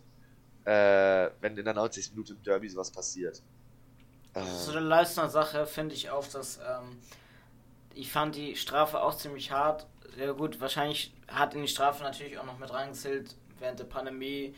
äh, wenn in der 90. Minute im Derby sowas passiert. Äh. So eine Leistner-Sache finde ich auch, dass ähm, ich fand die Strafe auch ziemlich hart. Ja gut, wahrscheinlich hat in die Strafe natürlich auch noch mit reingezählt während der Pandemie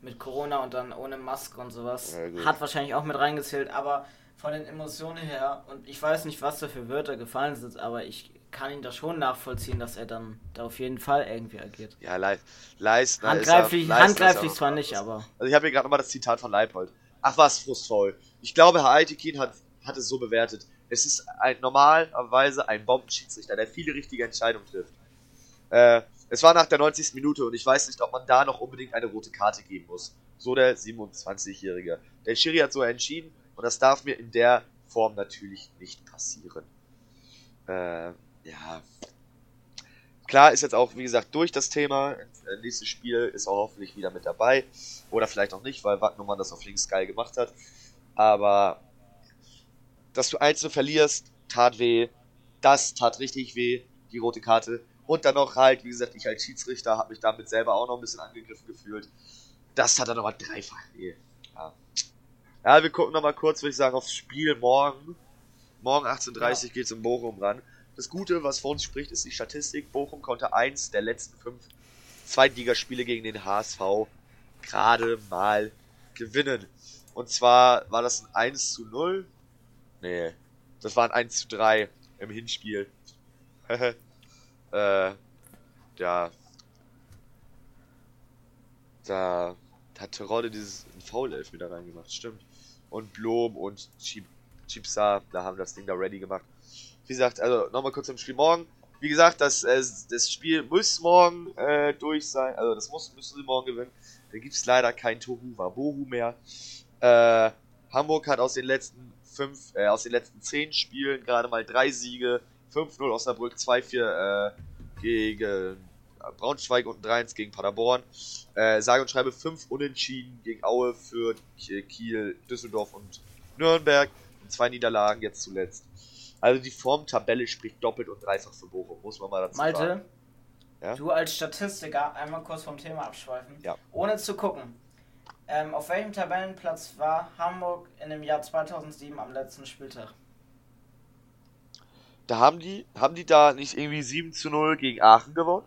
mit Corona und dann ohne Maske und sowas. Ja, hat wahrscheinlich auch mit reingezählt, aber von den Emotionen her, und ich weiß nicht, was da für Wörter gefallen sind, aber ich kann ihn da schon nachvollziehen, dass er dann da auf jeden Fall irgendwie agiert. Ja, Le Leistner Handgreiflich, er, handgreiflich zwar nicht, aber. Also ich habe hier gerade nochmal das Zitat von Leipold. Ach was, frustvoll. Ich glaube, Herr Aitekin hat, hat es so bewertet. Es ist ein, normalerweise ein Bombenschiedsrichter, der viele richtige Entscheidungen trifft. Äh, es war nach der 90. Minute und ich weiß nicht, ob man da noch unbedingt eine rote Karte geben muss. So der 27-Jährige. Der Schiri hat so entschieden und das darf mir in der Form natürlich nicht passieren. Äh, ja. Klar ist jetzt auch, wie gesagt, durch das Thema. Das nächste Spiel ist auch hoffentlich wieder mit dabei. Oder vielleicht auch nicht, weil Wagnermann das auf links geil gemacht hat. Aber dass du einzeln verlierst, tat weh. Das tat richtig weh, die rote Karte. Und dann noch halt, wie gesagt, ich als Schiedsrichter habe mich damit selber auch noch ein bisschen angegriffen gefühlt. Das hat dann nochmal dreifach weh. Ja. Wir gucken nochmal kurz, würde ich sagen, aufs Spiel morgen. Morgen 18.30 Uhr geht es in Bochum ran. Das Gute, was vor uns spricht, ist die Statistik. Bochum konnte eins der letzten fünf Zweitligaspiele gegen den HSV gerade mal gewinnen. Und zwar war das ein 1 zu 0. Nee, das war ein 1 zu 3 im Hinspiel. äh, ja. Da hat Terodde dieses Foul-Elf wieder reingemacht, stimmt. Und Blom und Chipsa, da haben das Ding da ready gemacht. Wie gesagt, also nochmal kurz zum Spiel morgen. Wie gesagt, das, äh, das Spiel muss morgen äh, durch sein. Also das muss, müssen sie morgen gewinnen. Da gibt es leider kein Tohu Wabohu mehr. Äh, Hamburg hat aus den letzten fünf, äh, aus den letzten zehn Spielen gerade mal drei Siege. 5-0 Osnabrück, 2-4 äh, gegen Braunschweig und 3-1 gegen Paderborn. Äh, sage und schreibe 5 Unentschieden gegen Aue für Kiel, Düsseldorf und Nürnberg. Und zwei Niederlagen jetzt zuletzt. Also die Formtabelle spricht doppelt und dreifach für Bochum, muss man mal dazu Malte, sagen. Ja? du als Statistiker, einmal kurz vom Thema abschweifen, ja. ohne zu gucken. Ähm, auf welchem Tabellenplatz war Hamburg in dem Jahr 2007 am letzten Spieltag? Da haben die, haben die da nicht irgendwie 7 zu 0 gegen Aachen gewonnen?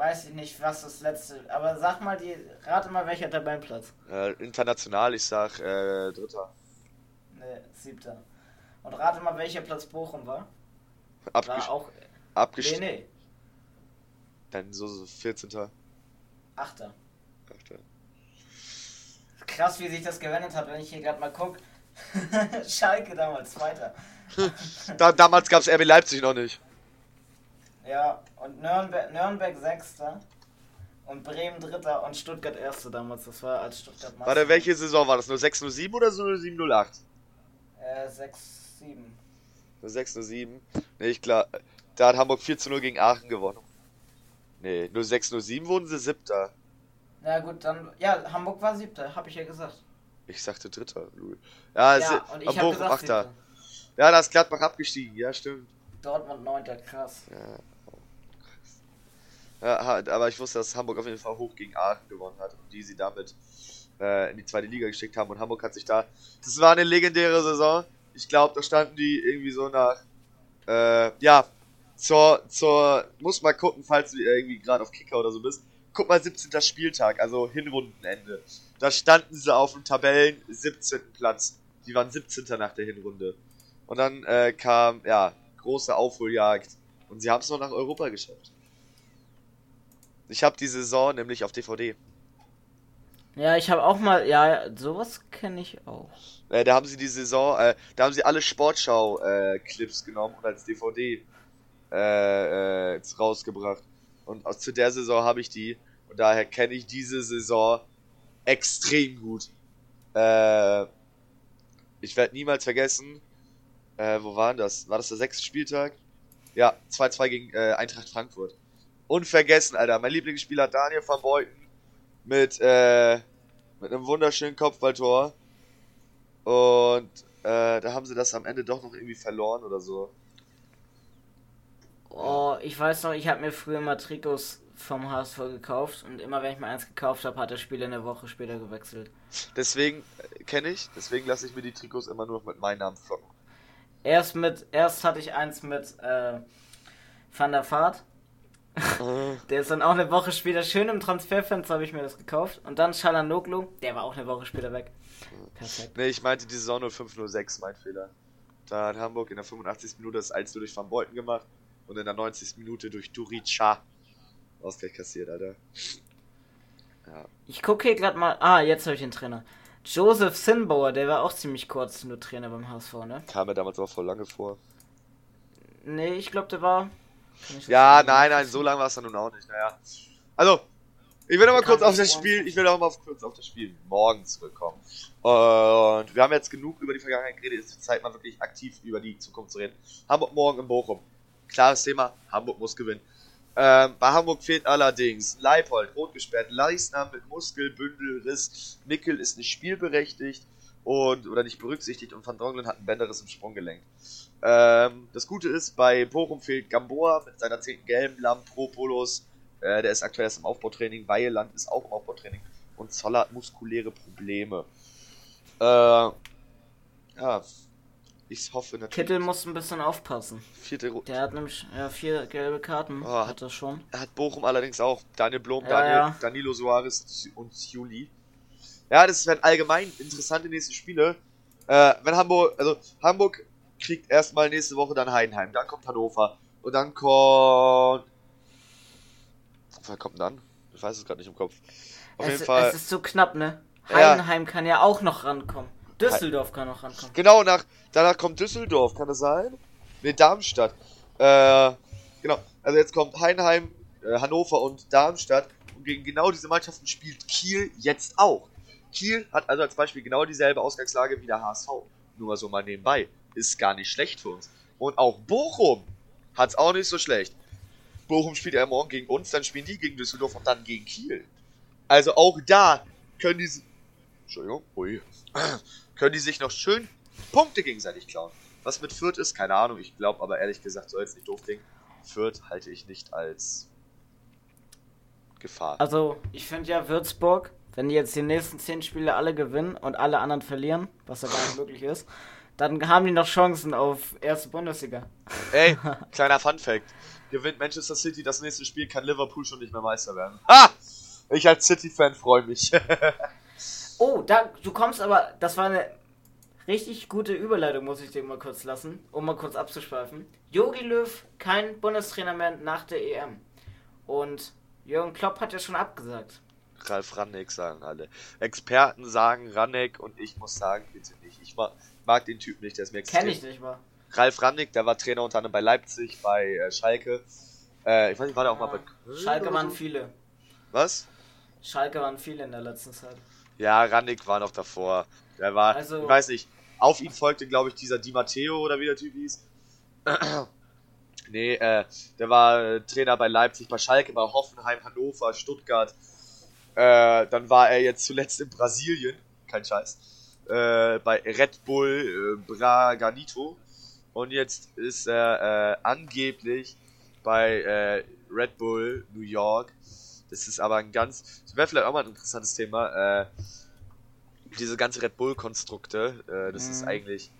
Weiß ich nicht, was das letzte. Aber sag mal die. Rate mal welcher Tabellenplatz. Äh, international, ich sag äh, dritter. Ne, siebter. Und rate mal welcher Platz Bochum war. Abges war auch. Abgestiegen. Nee, nee. Dann so, so 14. Achter. Achter. Krass, wie sich das gewendet hat, wenn ich hier gerade mal gucke. Schalke damals Zweiter. da, damals gab es RB Leipzig noch nicht. Ja, und Nürnberg, Nürnberg Sechster und Bremen Dritter und Stuttgart Erster damals. Das war als Stuttgart Meister. Warte, welche Saison war das? Nur 607 oder so 708? Äh, 607. Nur 607? Nee, ich klar. Da hat Hamburg 4 zu 0 gegen Aachen gewonnen. Nee, nur 607 wurden sie Siebter. Na gut, dann. Ja, Hamburg war Siebter, hab ich ja gesagt. Ich sagte Dritter, Lul. Ja, ja und ich Hamburg gesagt, Achter. Ja, da ist Gladbach abgestiegen, ja, stimmt. Dortmund 9. krass. Ja. Ja, aber ich wusste, dass Hamburg auf jeden Fall hoch gegen Aachen gewonnen hat und die sie damit äh, in die zweite Liga geschickt haben. Und Hamburg hat sich da. Das war eine legendäre Saison. Ich glaube, da standen die irgendwie so nach. Äh, ja, zur, zur. Muss mal gucken, falls du irgendwie gerade auf Kicker oder so bist. Guck mal, 17. Spieltag, also Hinrundenende. Da standen sie auf dem Tabellen 17. Platz. Die waren 17. nach der Hinrunde. Und dann äh, kam, ja, große Aufholjagd. Und sie haben es noch nach Europa geschafft. Ich habe die Saison nämlich auf DVD. Ja, ich habe auch mal, ja, sowas kenne ich auch. Äh, da haben sie die Saison, äh, da haben sie alle Sportschau-Clips äh, genommen und als DVD äh, äh, rausgebracht. Und aus, zu der Saison habe ich die und daher kenne ich diese Saison extrem gut. Äh, ich werde niemals vergessen, wo war das? War das der sechste Spieltag? Ja, 2-2 gegen Eintracht Frankfurt unvergessen, Alter. Mein Lieblingsspieler Daniel van Beuten mit, äh, mit einem wunderschönen Kopfballtor. Und äh, da haben sie das am Ende doch noch irgendwie verloren oder so. Oh, ich weiß noch, ich habe mir früher mal Trikots vom HSV gekauft und immer wenn ich mir eins gekauft habe, hat der Spieler eine Woche später gewechselt. Deswegen äh, kenne ich, deswegen lasse ich mir die Trikots immer nur mit meinem Namen flocken. Erst mit, erst hatte ich eins mit äh, Van der Vaart der ist dann auch eine Woche später schön im Transferfenster, habe ich mir das gekauft. Und dann Shalanoglu, der war auch eine Woche später weg. Perfekt. Nee, ich meinte die Saison 0506, mein Fehler. Da hat Hamburg in der 85. Minute das 1 durch Van Beuten gemacht und in der 90. Minute durch Durica Ausgleich kassiert, Alter. Ja. Ich gucke hier gerade mal. Ah, jetzt habe ich den Trainer. Joseph Sinbauer, der war auch ziemlich kurz nur Trainer beim HSV, ne? Kam mir damals auch voll lange vor. Nee, ich glaube, der war ja, nein, nein, so lange war es dann nun auch nicht. Naja. Also, ich will noch mal kurz auf das Spiel, ich will noch mal kurz auf das Spiel morgen zurückkommen. Und wir haben jetzt genug über die Vergangenheit geredet, es ist Zeit mal wirklich aktiv über die Zukunft zu reden. Hamburg morgen in Bochum. Klares Thema, Hamburg muss gewinnen. Ähm, bei Hamburg fehlt allerdings Leipold, rot gesperrt, Leisner mit Muskelbündelriss, Mickel ist nicht spielberechtigt und oder nicht berücksichtigt und Van Dronglen hat ein Bänderriss im Sprunggelenk. Ähm, das Gute ist, bei Bochum fehlt Gamboa mit seiner 10. gelben Lampropoulos. Äh, der ist aktuell erst im Aufbautraining. Weiland ist auch im Aufbautraining. Und Zoller hat muskuläre Probleme. Äh, ja, ich hoffe natürlich. Kittel muss ein bisschen aufpassen. Vierte Der hat nämlich ja, vier gelbe Karten. Oh, hat er schon. Er hat Bochum allerdings auch. Daniel Blom, ja, Daniel, ja. Danilo Soares und Juli. Ja, das werden allgemein interessante nächste Spiele. Äh, wenn Hamburg, also Hamburg kriegt erstmal nächste Woche dann Heidenheim, dann kommt Hannover Und dann kommt. Was kommt denn dann? Ich weiß es gerade nicht im Kopf. Auf es, jeden Fall. Es ist so knapp, ne? Heidenheim ja. kann ja auch noch rankommen. Düsseldorf kann noch rankommen. Genau, nach, danach kommt Düsseldorf, kann das sein? Ne, Darmstadt. Äh, genau. Also jetzt kommt Heidenheim, äh, Hannover und Darmstadt. Und gegen genau diese Mannschaften spielt Kiel jetzt auch. Kiel hat also als Beispiel genau dieselbe Ausgangslage wie der HSV. Nur mal so mal nebenbei. Ist gar nicht schlecht für uns. Und auch Bochum hat es auch nicht so schlecht. Bochum spielt ja morgen gegen uns, dann spielen die gegen Düsseldorf und dann gegen Kiel. Also auch da können die. Entschuldigung, ui. Können die sich noch schön Punkte gegenseitig klauen. Was mit Fürth ist, keine Ahnung. Ich glaube aber ehrlich gesagt, soll jetzt nicht doof klingen. Fürth halte ich nicht als Gefahr. Also, ich finde ja Würzburg, wenn die jetzt die nächsten 10 Spiele alle gewinnen und alle anderen verlieren, was ja gar nicht möglich ist, dann haben die noch Chancen auf erste Bundesliga. Ey, kleiner Fun Fact. Gewinnt Manchester City das nächste Spiel, kann Liverpool schon nicht mehr Meister werden. Ha! Ich als City-Fan freue mich. oh, da, du kommst aber, das war eine richtig gute Überleitung, muss ich dir mal kurz lassen, um mal kurz abzuschweifen. Jogi Löw, kein Bundestrainer mehr nach der EM. Und Jürgen Klopp hat ja schon abgesagt. Ralf Ranneck sagen alle. Experten sagen Ranneck und ich muss sagen, bitte nicht. Ich mag, mag den Typ nicht, der ist mir extrem. Kenn ich nicht mal. Ralf Rannick, der war Trainer unter anderem bei Leipzig, bei äh, Schalke. Äh, ich weiß nicht, war der auch mal bei Schalke waren viele. Was? Schalke waren viele in der letzten Zeit. Ja, Rannick war noch davor. Der war, also, ich weiß nicht, auf ihn folgte, glaube ich, dieser Di Matteo oder wie der Typ hieß. nee, äh, der war äh, Trainer bei Leipzig, bei Schalke, bei Hoffenheim, Hannover, Stuttgart. Äh, dann war er jetzt zuletzt in Brasilien, kein Scheiß, äh, bei Red Bull äh, Braganito. Und jetzt ist er äh, angeblich bei äh, Red Bull New York. Das ist aber ein ganz, das wäre vielleicht auch mal ein interessantes Thema. Äh, diese ganze Red Bull-Konstrukte, äh, das mhm. ist eigentlich.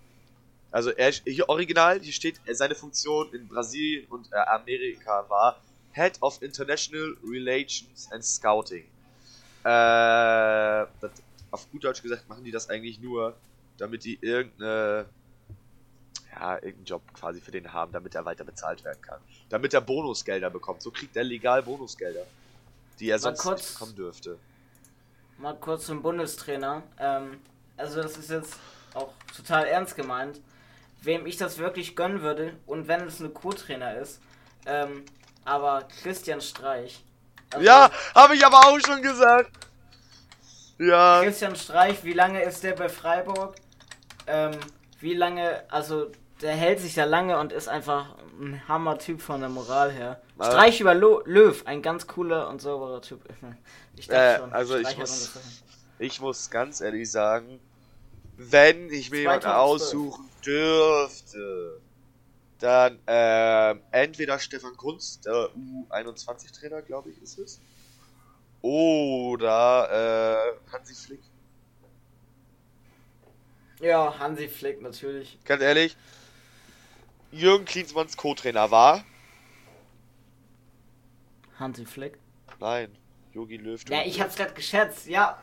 Also er hier original, hier steht, seine Funktion in Brasilien und äh, Amerika war Head of International Relations and Scouting. Äh, das, auf gut Deutsch gesagt machen die das eigentlich nur, damit die irgendeine ja, irgendeinen Job quasi für den haben, damit er weiter bezahlt werden kann. Damit er Bonusgelder bekommt. So kriegt er legal Bonusgelder, die er mal sonst kurz, nicht bekommen dürfte. Mal kurz zum Bundestrainer. Ähm, also das ist jetzt auch total ernst gemeint. Wem ich das wirklich gönnen würde, und wenn es eine Co-Trainer ist, ähm, aber Christian Streich. Also ja, habe ich aber auch schon gesagt. Ja. Christian Streich, wie lange ist der bei Freiburg? Ähm, wie lange, also der hält sich da lange und ist einfach ein Hammer-Typ von der Moral her. Also, Streich über Lo Löw, ein ganz cooler und sauberer Typ. Ich äh, schon, also ich muss, ich muss ganz ehrlich sagen, wenn ich mir jemanden aussuchen dürfte, dann äh, entweder Stefan Kunz, der U21-Trainer, glaube ich, ist es, oder äh, Hansi Flick. Ja, Hansi Flick natürlich. Ganz ehrlich, Jürgen Klinsmanns Co-Trainer war? Hansi Flick? Nein, Yogi Löw. Ja, ich hab's gerade geschätzt, ja.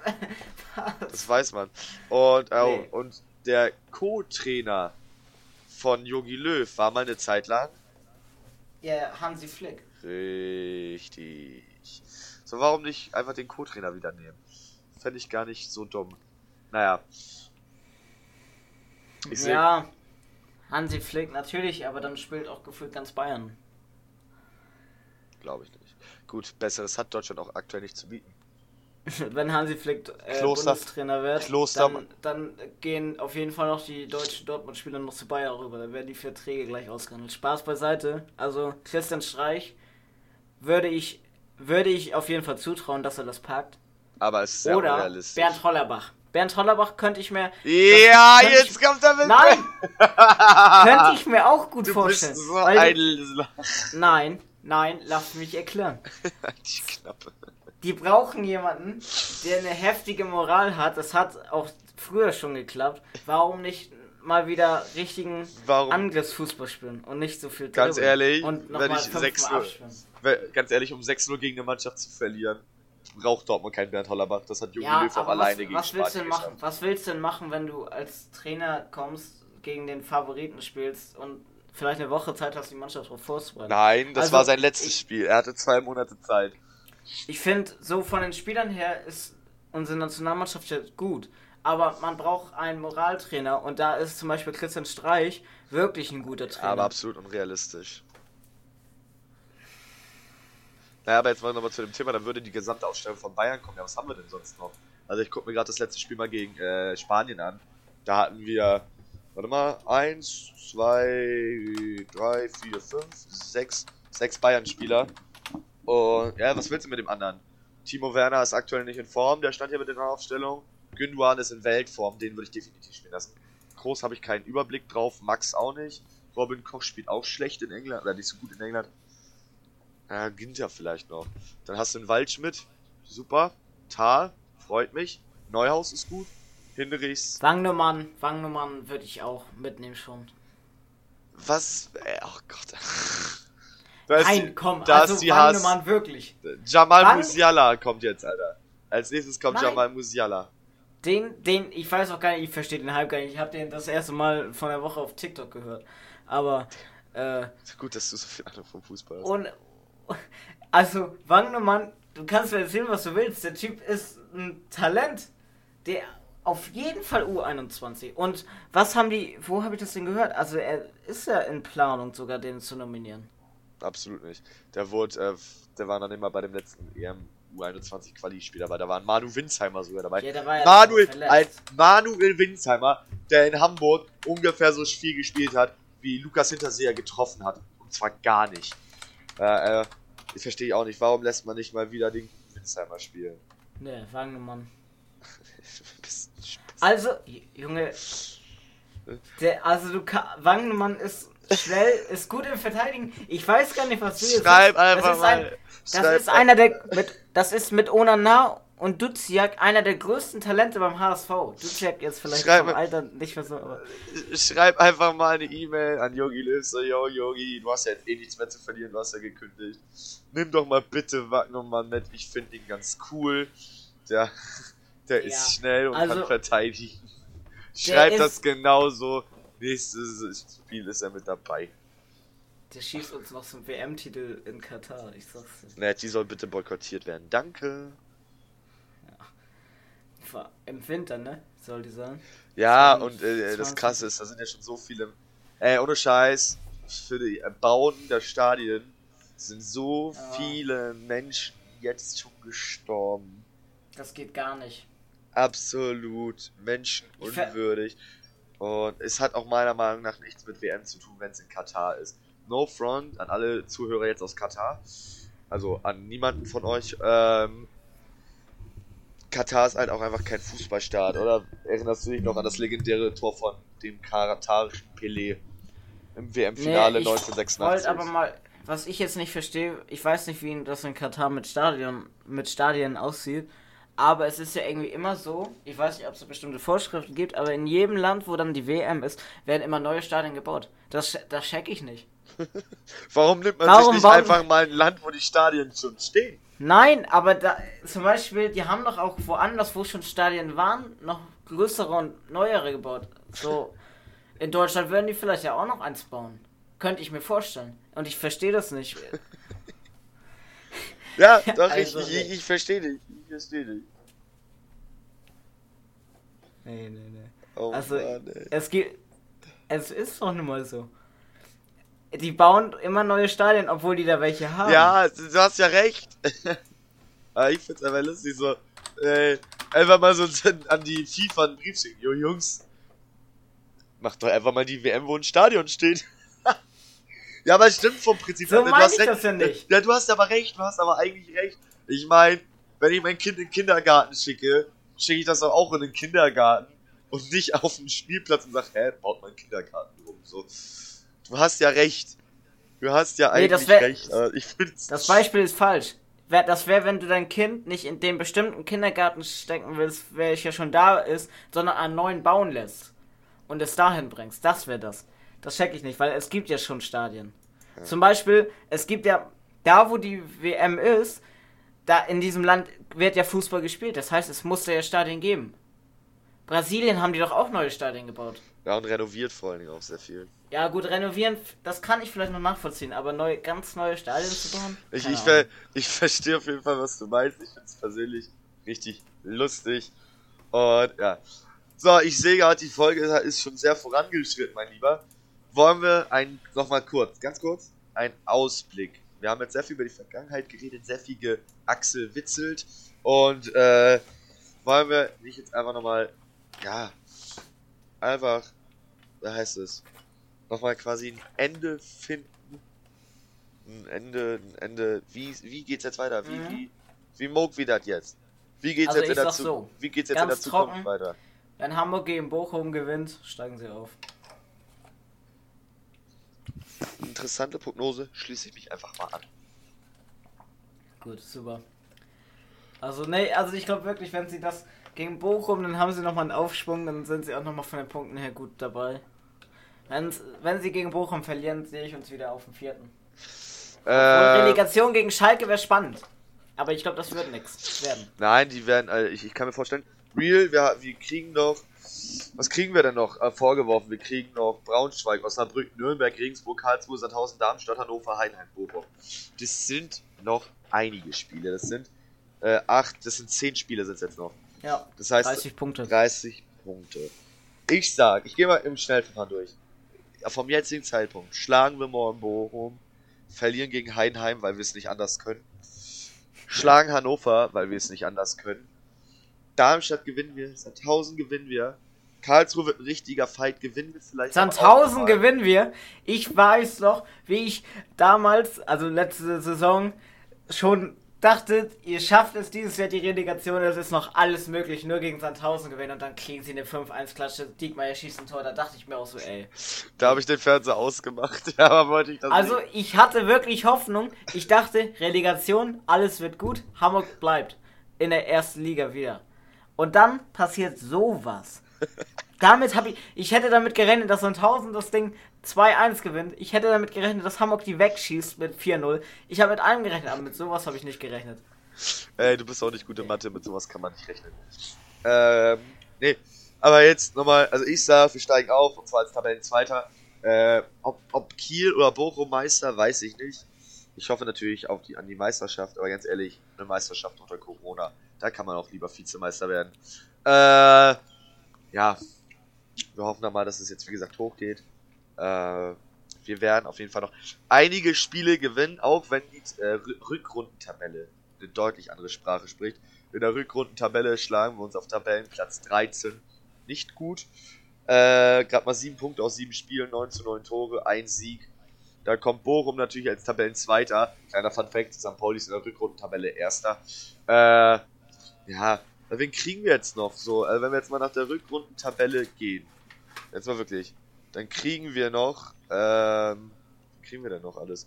das weiß man. Und, äh, nee. und der Co-Trainer von Yogi Löw war mal eine Zeit lang. Ja, Hansi Flick. Richtig. So, warum nicht einfach den Co-Trainer wieder nehmen? Fände ich gar nicht so dumm. Naja, ich ja, Hansi Flick natürlich, aber dann spielt auch gefühlt ganz Bayern. Glaube ich nicht. Gut, besseres hat Deutschland auch aktuell nicht zu bieten. Wenn Hansi Flick äh, Kloster, Bundestrainer wird, Kloster, dann, dann, gehen auf jeden Fall noch die deutschen Dortmund-Spieler noch zu Bayern rüber. Dann werden die Verträge gleich ausgehandelt. Spaß beiseite. Also Christian Streich würde ich, würde ich auf jeden Fall zutrauen, dass er das packt. Aber es ist sehr Oder unrealistisch. Bernd Hollerbach. Bernd Hollerbach könnte ich mir. Ja, jetzt ich, kommt er mit. Nein! könnte ich mir auch gut du vorstellen. Bist so ein nein, nein, lass mich erklären. die Knappe. Die brauchen jemanden, der eine heftige Moral hat. Das hat auch früher schon geklappt. Warum nicht mal wieder richtigen Warum? Angriffsfußball spielen und nicht so viel Ganz ehrlich, und wenn ich 6 ganz ehrlich, um 6-0 gegen eine Mannschaft zu verlieren, braucht Dortmund keinen Bernd Hollerbach. Das hat Jogi ja, Löw auch alleine gegen was willst, denn machen, was willst du denn machen, wenn du als Trainer kommst, gegen den Favoriten spielst und vielleicht eine Woche Zeit hast, die Mannschaft darauf vorzubereiten. Nein, das also, war sein letztes ich, Spiel. Er hatte zwei Monate Zeit. Ich finde, so von den Spielern her ist unsere Nationalmannschaft ja gut. Aber man braucht einen Moraltrainer und da ist zum Beispiel Christian Streich wirklich ein guter Trainer. Aber absolut unrealistisch. Naja, aber jetzt mal nochmal zu dem Thema, dann würde die Gesamtausstellung von Bayern kommen. Ja, was haben wir denn sonst noch? Also ich gucke mir gerade das letzte Spiel mal gegen äh, Spanien an. Da hatten wir, warte mal, 1, 2, 3, 4, 5, 6, 6 Bayern-Spieler. Und ja, was willst du mit dem anderen? Timo Werner ist aktuell nicht in Form, der stand hier mit der Aufstellung. Günduan ist in Weltform, den würde ich definitiv spielen lassen. Groß habe ich keinen Überblick drauf, Max auch nicht. Robin Koch spielt auch schlecht in England, oder nicht so gut in England. Ja, Ginter vielleicht noch. Dann hast du einen Waldschmidt. Super. Tal. Freut mich. Neuhaus ist gut. Hinrichs. Wangnummern. Wangnummern würde ich auch mitnehmen schon. Was? Äh, oh Gott. Nein, komm, da also Wangnummern wirklich. Jamal Wang... Musiala kommt jetzt, Alter. Als nächstes kommt Nein. Jamal Musiala. Den, den, ich weiß auch gar nicht, ich verstehe den Hype gar nicht. Ich habe den das erste Mal von der Woche auf TikTok gehört. Aber, äh. Gut, dass du so viel Ahnung vom Fußball hast. Und, also, Wagnermann, du kannst mir erzählen, was du willst. Der Typ ist ein Talent. Der auf jeden Fall U21. Und was haben die, wo habe ich das denn gehört? Also, er ist ja in Planung sogar, den zu nominieren. Absolut nicht. Der wurde, äh, der war dann immer bei dem letzten EM U21 Quali-Spiel dabei. Da war ein Manu Winsheimer sogar dabei. Ja, war ja Manuel, ein Manuel Winsheimer, der in Hamburg ungefähr so viel gespielt hat, wie Lukas Hinterseher getroffen hat. Und zwar gar nicht. Äh, äh, ich verstehe auch nicht, warum lässt man nicht mal wieder den Winsheimer spielen? Ne, Wangemann. also, Junge. Der, also du Wangemann ist schnell, ist gut im Verteidigen. Ich weiß gar nicht, was du jetzt Schreib sagst. einfach das mal. Ein, das Schreib ist einer der mit, das ist mit Onana und Duziak einer der größten Talente beim HSV. Duziak jetzt vielleicht schreib, vom Alter nicht mehr so, aber. Schreib einfach mal eine E-Mail an Yogi Löw, so, yo, Yogi, du hast ja eh nichts mehr zu verlieren, du hast ja gekündigt. Nimm doch mal bitte Wagnermann mit, ich finde ihn ganz cool. Der, der ja. ist schnell und also, kann verteidigen. Schreib das genauso. Nächstes Spiel ist er mit dabei. Der schießt uns noch zum WM-Titel in Katar, ich sag's dir. Naja, die soll bitte boykottiert werden. Danke. Im Winter, ne? Soll die sein? Ja, und äh, das krasse ist, da sind ja schon so viele. Ey, ohne Scheiß, für die Erbauten der Stadien sind so ja. viele Menschen jetzt schon gestorben. Das geht gar nicht. Absolut menschenunwürdig. Und es hat auch meiner Meinung nach nichts mit WM zu tun, wenn es in Katar ist. No front an alle Zuhörer jetzt aus Katar. Also an niemanden von euch. Ähm, Katar ist halt auch einfach kein Fußballstaat, oder? Erinnerst du dich noch an das legendäre Tor von dem katarischen Pelé im WM-Finale nee, 1986? Ich aber mal, was ich jetzt nicht verstehe, ich weiß nicht, wie das in Katar mit Stadion, mit Stadien aussieht, aber es ist ja irgendwie immer so, ich weiß nicht, ob es bestimmte Vorschriften gibt, aber in jedem Land, wo dann die WM ist, werden immer neue Stadien gebaut. Das, das check ich nicht. warum nimmt man warum, sich nicht warum? einfach mal ein Land, wo die Stadien schon stehen? Nein, aber da, zum Beispiel, die haben doch auch woanders, wo schon Stadien waren, noch größere und neuere gebaut. So, in Deutschland würden die vielleicht ja auch noch eins bauen. Könnte ich mir vorstellen. Und ich verstehe das nicht. ja, doch, also, ich, ich, ich verstehe dich. Ich verstehe dich. Nee, nee, nee. Oh also, Mann, es gibt. Es ist doch nun mal so. Die bauen immer neue Stadien, obwohl die da welche haben. Ja, du hast ja recht. Aber ich find's einfach lustig, so, äh, einfach mal so an die FIFA einen Brief schicken. Jo, Jungs, macht doch einfach mal die WM, wo ein Stadion steht. ja, aber stimmt vom Prinzip. So meine ich recht. das ja nicht. Ja, du hast aber recht, du hast aber eigentlich recht. Ich meine, wenn ich mein Kind in den Kindergarten schicke, schicke ich das doch auch in den Kindergarten und nicht auf den Spielplatz und sag, hä, baut mein Kindergarten um. So. Du hast ja recht. Du hast ja eigentlich nee, wär, recht. ich find's das Beispiel ist falsch. Das wäre, wenn du dein Kind nicht in den bestimmten Kindergarten stecken willst, welcher schon da ist, sondern einen neuen bauen lässt und es dahin bringst. Das wäre das. Das check ich nicht, weil es gibt ja schon Stadien. Ja. Zum Beispiel, es gibt ja, da wo die WM ist, da in diesem Land wird ja Fußball gespielt. Das heißt, es muss ja Stadien geben. Brasilien haben die doch auch neue Stadien gebaut. Ja, und renoviert vor allen Dingen auch sehr viel. Ja, gut, renovieren, das kann ich vielleicht noch nachvollziehen, aber neu, ganz neue Stadien zu bauen? Ich, ich, ver, ich verstehe auf jeden Fall, was du meinst. Ich finde es persönlich richtig lustig. Und ja. So, ich sehe gerade, die Folge ist schon sehr vorangeschritten, mein Lieber. Wollen wir ein, nochmal kurz, ganz kurz, ein Ausblick. Wir haben jetzt sehr viel über die Vergangenheit geredet, sehr viel geachselwitzelt. Und äh, wollen wir nicht jetzt einfach nochmal, ja, einfach, wie heißt es, nochmal quasi ein Ende finden. Ein Ende, ein Ende, wie, wie geht's jetzt weiter? Wie, mhm. wie, wie mog wie das jetzt? Wie geht's also jetzt in der Zukunft? So, wie geht's jetzt in der Zukunft trocken, weiter? Wenn Hamburg gegen Bochum gewinnt, steigen sie auf. Interessante Prognose, schließe ich mich einfach mal an. Gut, super. Also, nee, also ich glaube wirklich, wenn sie das gegen Bochum, dann haben sie nochmal einen Aufschwung, dann sind sie auch nochmal von den Punkten her gut dabei. Wenn's, wenn sie gegen Bochum verlieren, sehe ich uns wieder auf dem vierten. Äh, Relegation gegen Schalke wäre spannend. Aber ich glaube, das wird nichts werden. Nein, die werden, also ich, ich kann mir vorstellen, Real, wir, wir kriegen noch, was kriegen wir denn noch äh, vorgeworfen? Wir kriegen noch Braunschweig, Osnabrück, Nürnberg, Regensburg, Karlsruhe, Sandhausen, Darmstadt, Hannover, Heidenheim, Bochum. Das sind noch einige Spiele. Das sind äh, acht, das sind zehn Spiele sind jetzt noch. Ja. Das heißt 30 Punkte. 30 Punkte. Ich sag, ich gehe mal im Schnellverfahren durch. Vom jetzigen Zeitpunkt schlagen wir morgen Bochum, verlieren gegen Heidenheim, weil wir es nicht anders können. Schlagen Hannover, weil wir es nicht anders können. Darmstadt gewinnen wir, Sandhausen gewinnen wir. Karlsruhe wird ein richtiger Fight, gewinnen wir vielleicht. Sandhausen gewinnen wir. Ich weiß noch, wie ich damals, also letzte Saison, schon dachtet, ihr schafft es dieses Jahr die Relegation, es ist noch alles möglich, nur gegen Sandhausen gewinnen und dann kriegen sie eine 5-1-Klatsche, Diekmeyer schießt ein Tor, da dachte ich mir auch so, ey. Da habe ich den Fernseher ausgemacht, ja, aber wollte ich das Also, nicht. ich hatte wirklich Hoffnung, ich dachte, Relegation, alles wird gut, Hamburg bleibt in der ersten Liga wieder. Und dann passiert sowas. damit habe ich, ich hätte damit gerechnet, dass Sandhausen das Ding 2-1 gewinnt. Ich hätte damit gerechnet, dass Hamburg die wegschießt mit 4-0. Ich habe mit allem gerechnet, aber mit sowas habe ich nicht gerechnet. Ey, du bist auch nicht gute Mathe, mit sowas kann man nicht rechnen. Ähm, nee. Aber jetzt nochmal, also ich sage, wir steigen auf, und zwar als Tabellenzweiter. Äh, ob, ob Kiel oder Bochum Meister, weiß ich nicht. Ich hoffe natürlich auf die, an die Meisterschaft, aber ganz ehrlich, eine Meisterschaft unter Corona, da kann man auch lieber Vizemeister werden. Äh, ja, wir hoffen dann mal, dass es jetzt, wie gesagt, hochgeht. Äh, wir werden auf jeden Fall noch einige Spiele gewinnen, auch wenn die äh, Rückrundentabelle eine deutlich andere Sprache spricht. In der Rückrundentabelle schlagen wir uns auf Tabellenplatz 13 nicht gut. Äh, Gerade mal 7 Punkte aus 7 Spielen, 9 zu 9 Tore, 1 Sieg. Da kommt Bochum natürlich als Tabellenzweiter. Kleiner Fun Fact, St. Pauli ist in der Rückrundentabelle Erster. Äh, ja, wen kriegen wir jetzt noch? So, also wenn wir jetzt mal nach der Rückrundentabelle gehen. Jetzt mal wirklich. Dann kriegen wir noch, ähm, kriegen wir denn noch alles?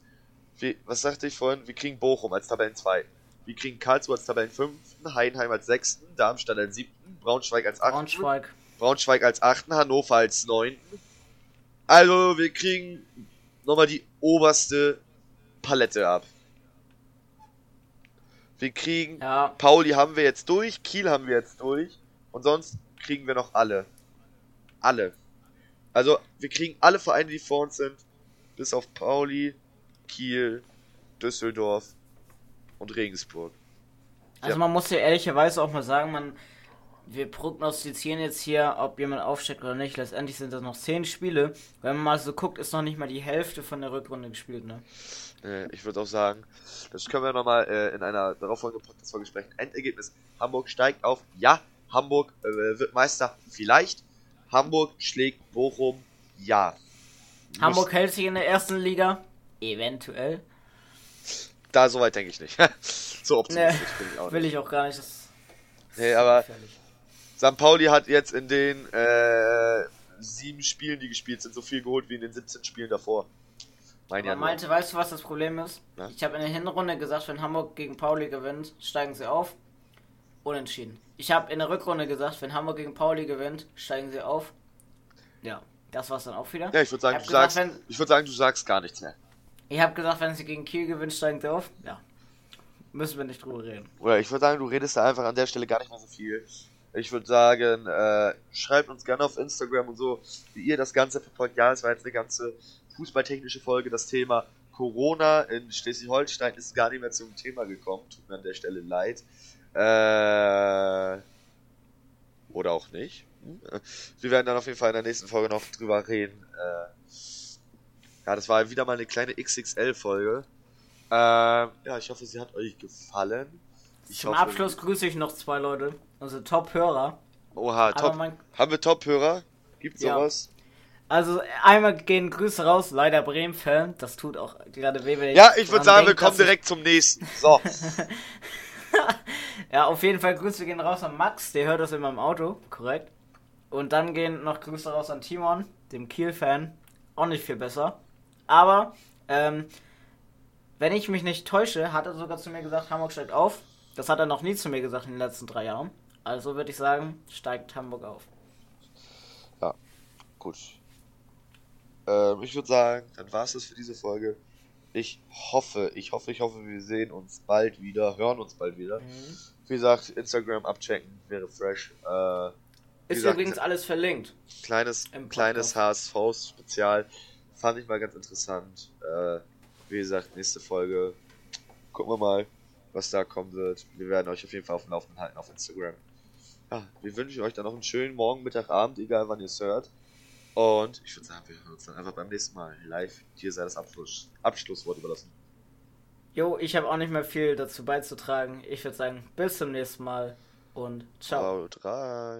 Wie, was sagte ich vorhin? Wir kriegen Bochum als Tabellen 2. Wir kriegen Karlsruhe als Tabellen 5. Heidenheim als 6. Darmstadt als 7. Braunschweig als 8. Braunschweig. Braunschweig als 8. Hannover als 9. Also, wir kriegen nochmal die oberste Palette ab. Wir kriegen, ja. Pauli haben wir jetzt durch, Kiel haben wir jetzt durch und sonst kriegen wir noch alle. Alle. Also, wir kriegen alle Vereine, die vor uns sind, bis auf Pauli, Kiel, Düsseldorf und Regensburg. Also, ja. man muss ja ehrlicherweise auch mal sagen, man, wir prognostizieren jetzt hier, ob jemand aufsteigt oder nicht. Letztendlich sind das noch zehn Spiele. Wenn man mal so guckt, ist noch nicht mal die Hälfte von der Rückrunde gespielt, ne? Ich würde auch sagen, das können wir nochmal äh, in einer darauffolgenden Podcast-Folge sprechen. Endergebnis: Hamburg steigt auf. Ja, Hamburg äh, wird Meister. Vielleicht. Hamburg schlägt Bochum, ja. Hamburg hält sich in der ersten Liga, eventuell. Da soweit denke ich nicht. so optimistisch nee, bin ich auch nicht. Will ich auch gar nicht. Das nee, aber St. Pauli hat jetzt in den äh, sieben Spielen, die gespielt sind, so viel geholt wie in den 17 Spielen davor. Mein aber meinte, weißt du, was das Problem ist? Ja? Ich habe in der Hinrunde gesagt, wenn Hamburg gegen Pauli gewinnt, steigen sie auf. Unentschieden. Ich habe in der Rückrunde gesagt, wenn Hamburg gegen Pauli gewinnt, steigen sie auf. Ja, das war's dann auch wieder. Ja, ich würde sagen, ich würd sagen, du sagst gar nichts mehr. Ich habe gesagt, wenn sie gegen Kiel gewinnt, steigen sie auf. Ja. Müssen wir nicht drüber reden. Oder ich würde sagen, du redest da einfach an der Stelle gar nicht mehr so viel. Ich würde sagen, äh, schreibt uns gerne auf Instagram und so, wie ihr das Ganze verfolgt. Ja, es war jetzt eine ganze fußballtechnische Folge. Das Thema Corona in Schleswig-Holstein ist gar nicht mehr zum Thema gekommen. Tut mir an der Stelle leid. Äh, oder auch nicht. Wir werden dann auf jeden Fall in der nächsten Folge noch drüber reden. Äh, ja, das war wieder mal eine kleine XXL-Folge. Äh, ja, ich hoffe, sie hat euch gefallen. Ich Zum hoffe, Abschluss grüße ich noch zwei Leute, also Top-Hörer. Oha, top. Mein... Haben wir Top-Hörer? Gibt's ja. sowas? Also einmal gehen Grüße raus, leider Bremen-Fan. Das tut auch gerade weh, wenn ich. Ja, ich würde sagen, denkt, wir kommen direkt zum nächsten. So. ja, auf jeden Fall Grüße gehen raus an Max, der hört das immer im Auto, korrekt. Und dann gehen noch Grüße raus an Timon, dem Kiel-Fan. Auch nicht viel besser. Aber, ähm, wenn ich mich nicht täusche, hat er sogar zu mir gesagt, Hamburg steigt auf. Das hat er noch nie zu mir gesagt in den letzten drei Jahren. Also würde ich sagen, steigt Hamburg auf. Ja, gut. Ähm, ich würde sagen, dann war es das für diese Folge. Ich hoffe, ich hoffe, ich hoffe, wir sehen uns bald wieder, hören uns bald wieder. Mhm. Wie gesagt, Instagram abchecken wäre fresh. Äh, ist gesagt, übrigens alles verlinkt. Kleines, kleines HSV-Spezial. Fand ich mal ganz interessant. Äh, wie gesagt, nächste Folge. Gucken wir mal, was da kommen wird. Wir werden euch auf jeden Fall auf dem Laufenden halten auf Instagram. Ja, wir wünschen euch dann noch einen schönen Morgen, Mittag, Abend, egal wann ihr es hört. Und ich würde sagen, wir hören uns dann einfach beim nächsten Mal live. Dir sei das Abschluss, Abschlusswort überlassen. Jo, ich habe auch nicht mehr viel dazu beizutragen. Ich würde sagen, bis zum nächsten Mal und ciao. Haut rein.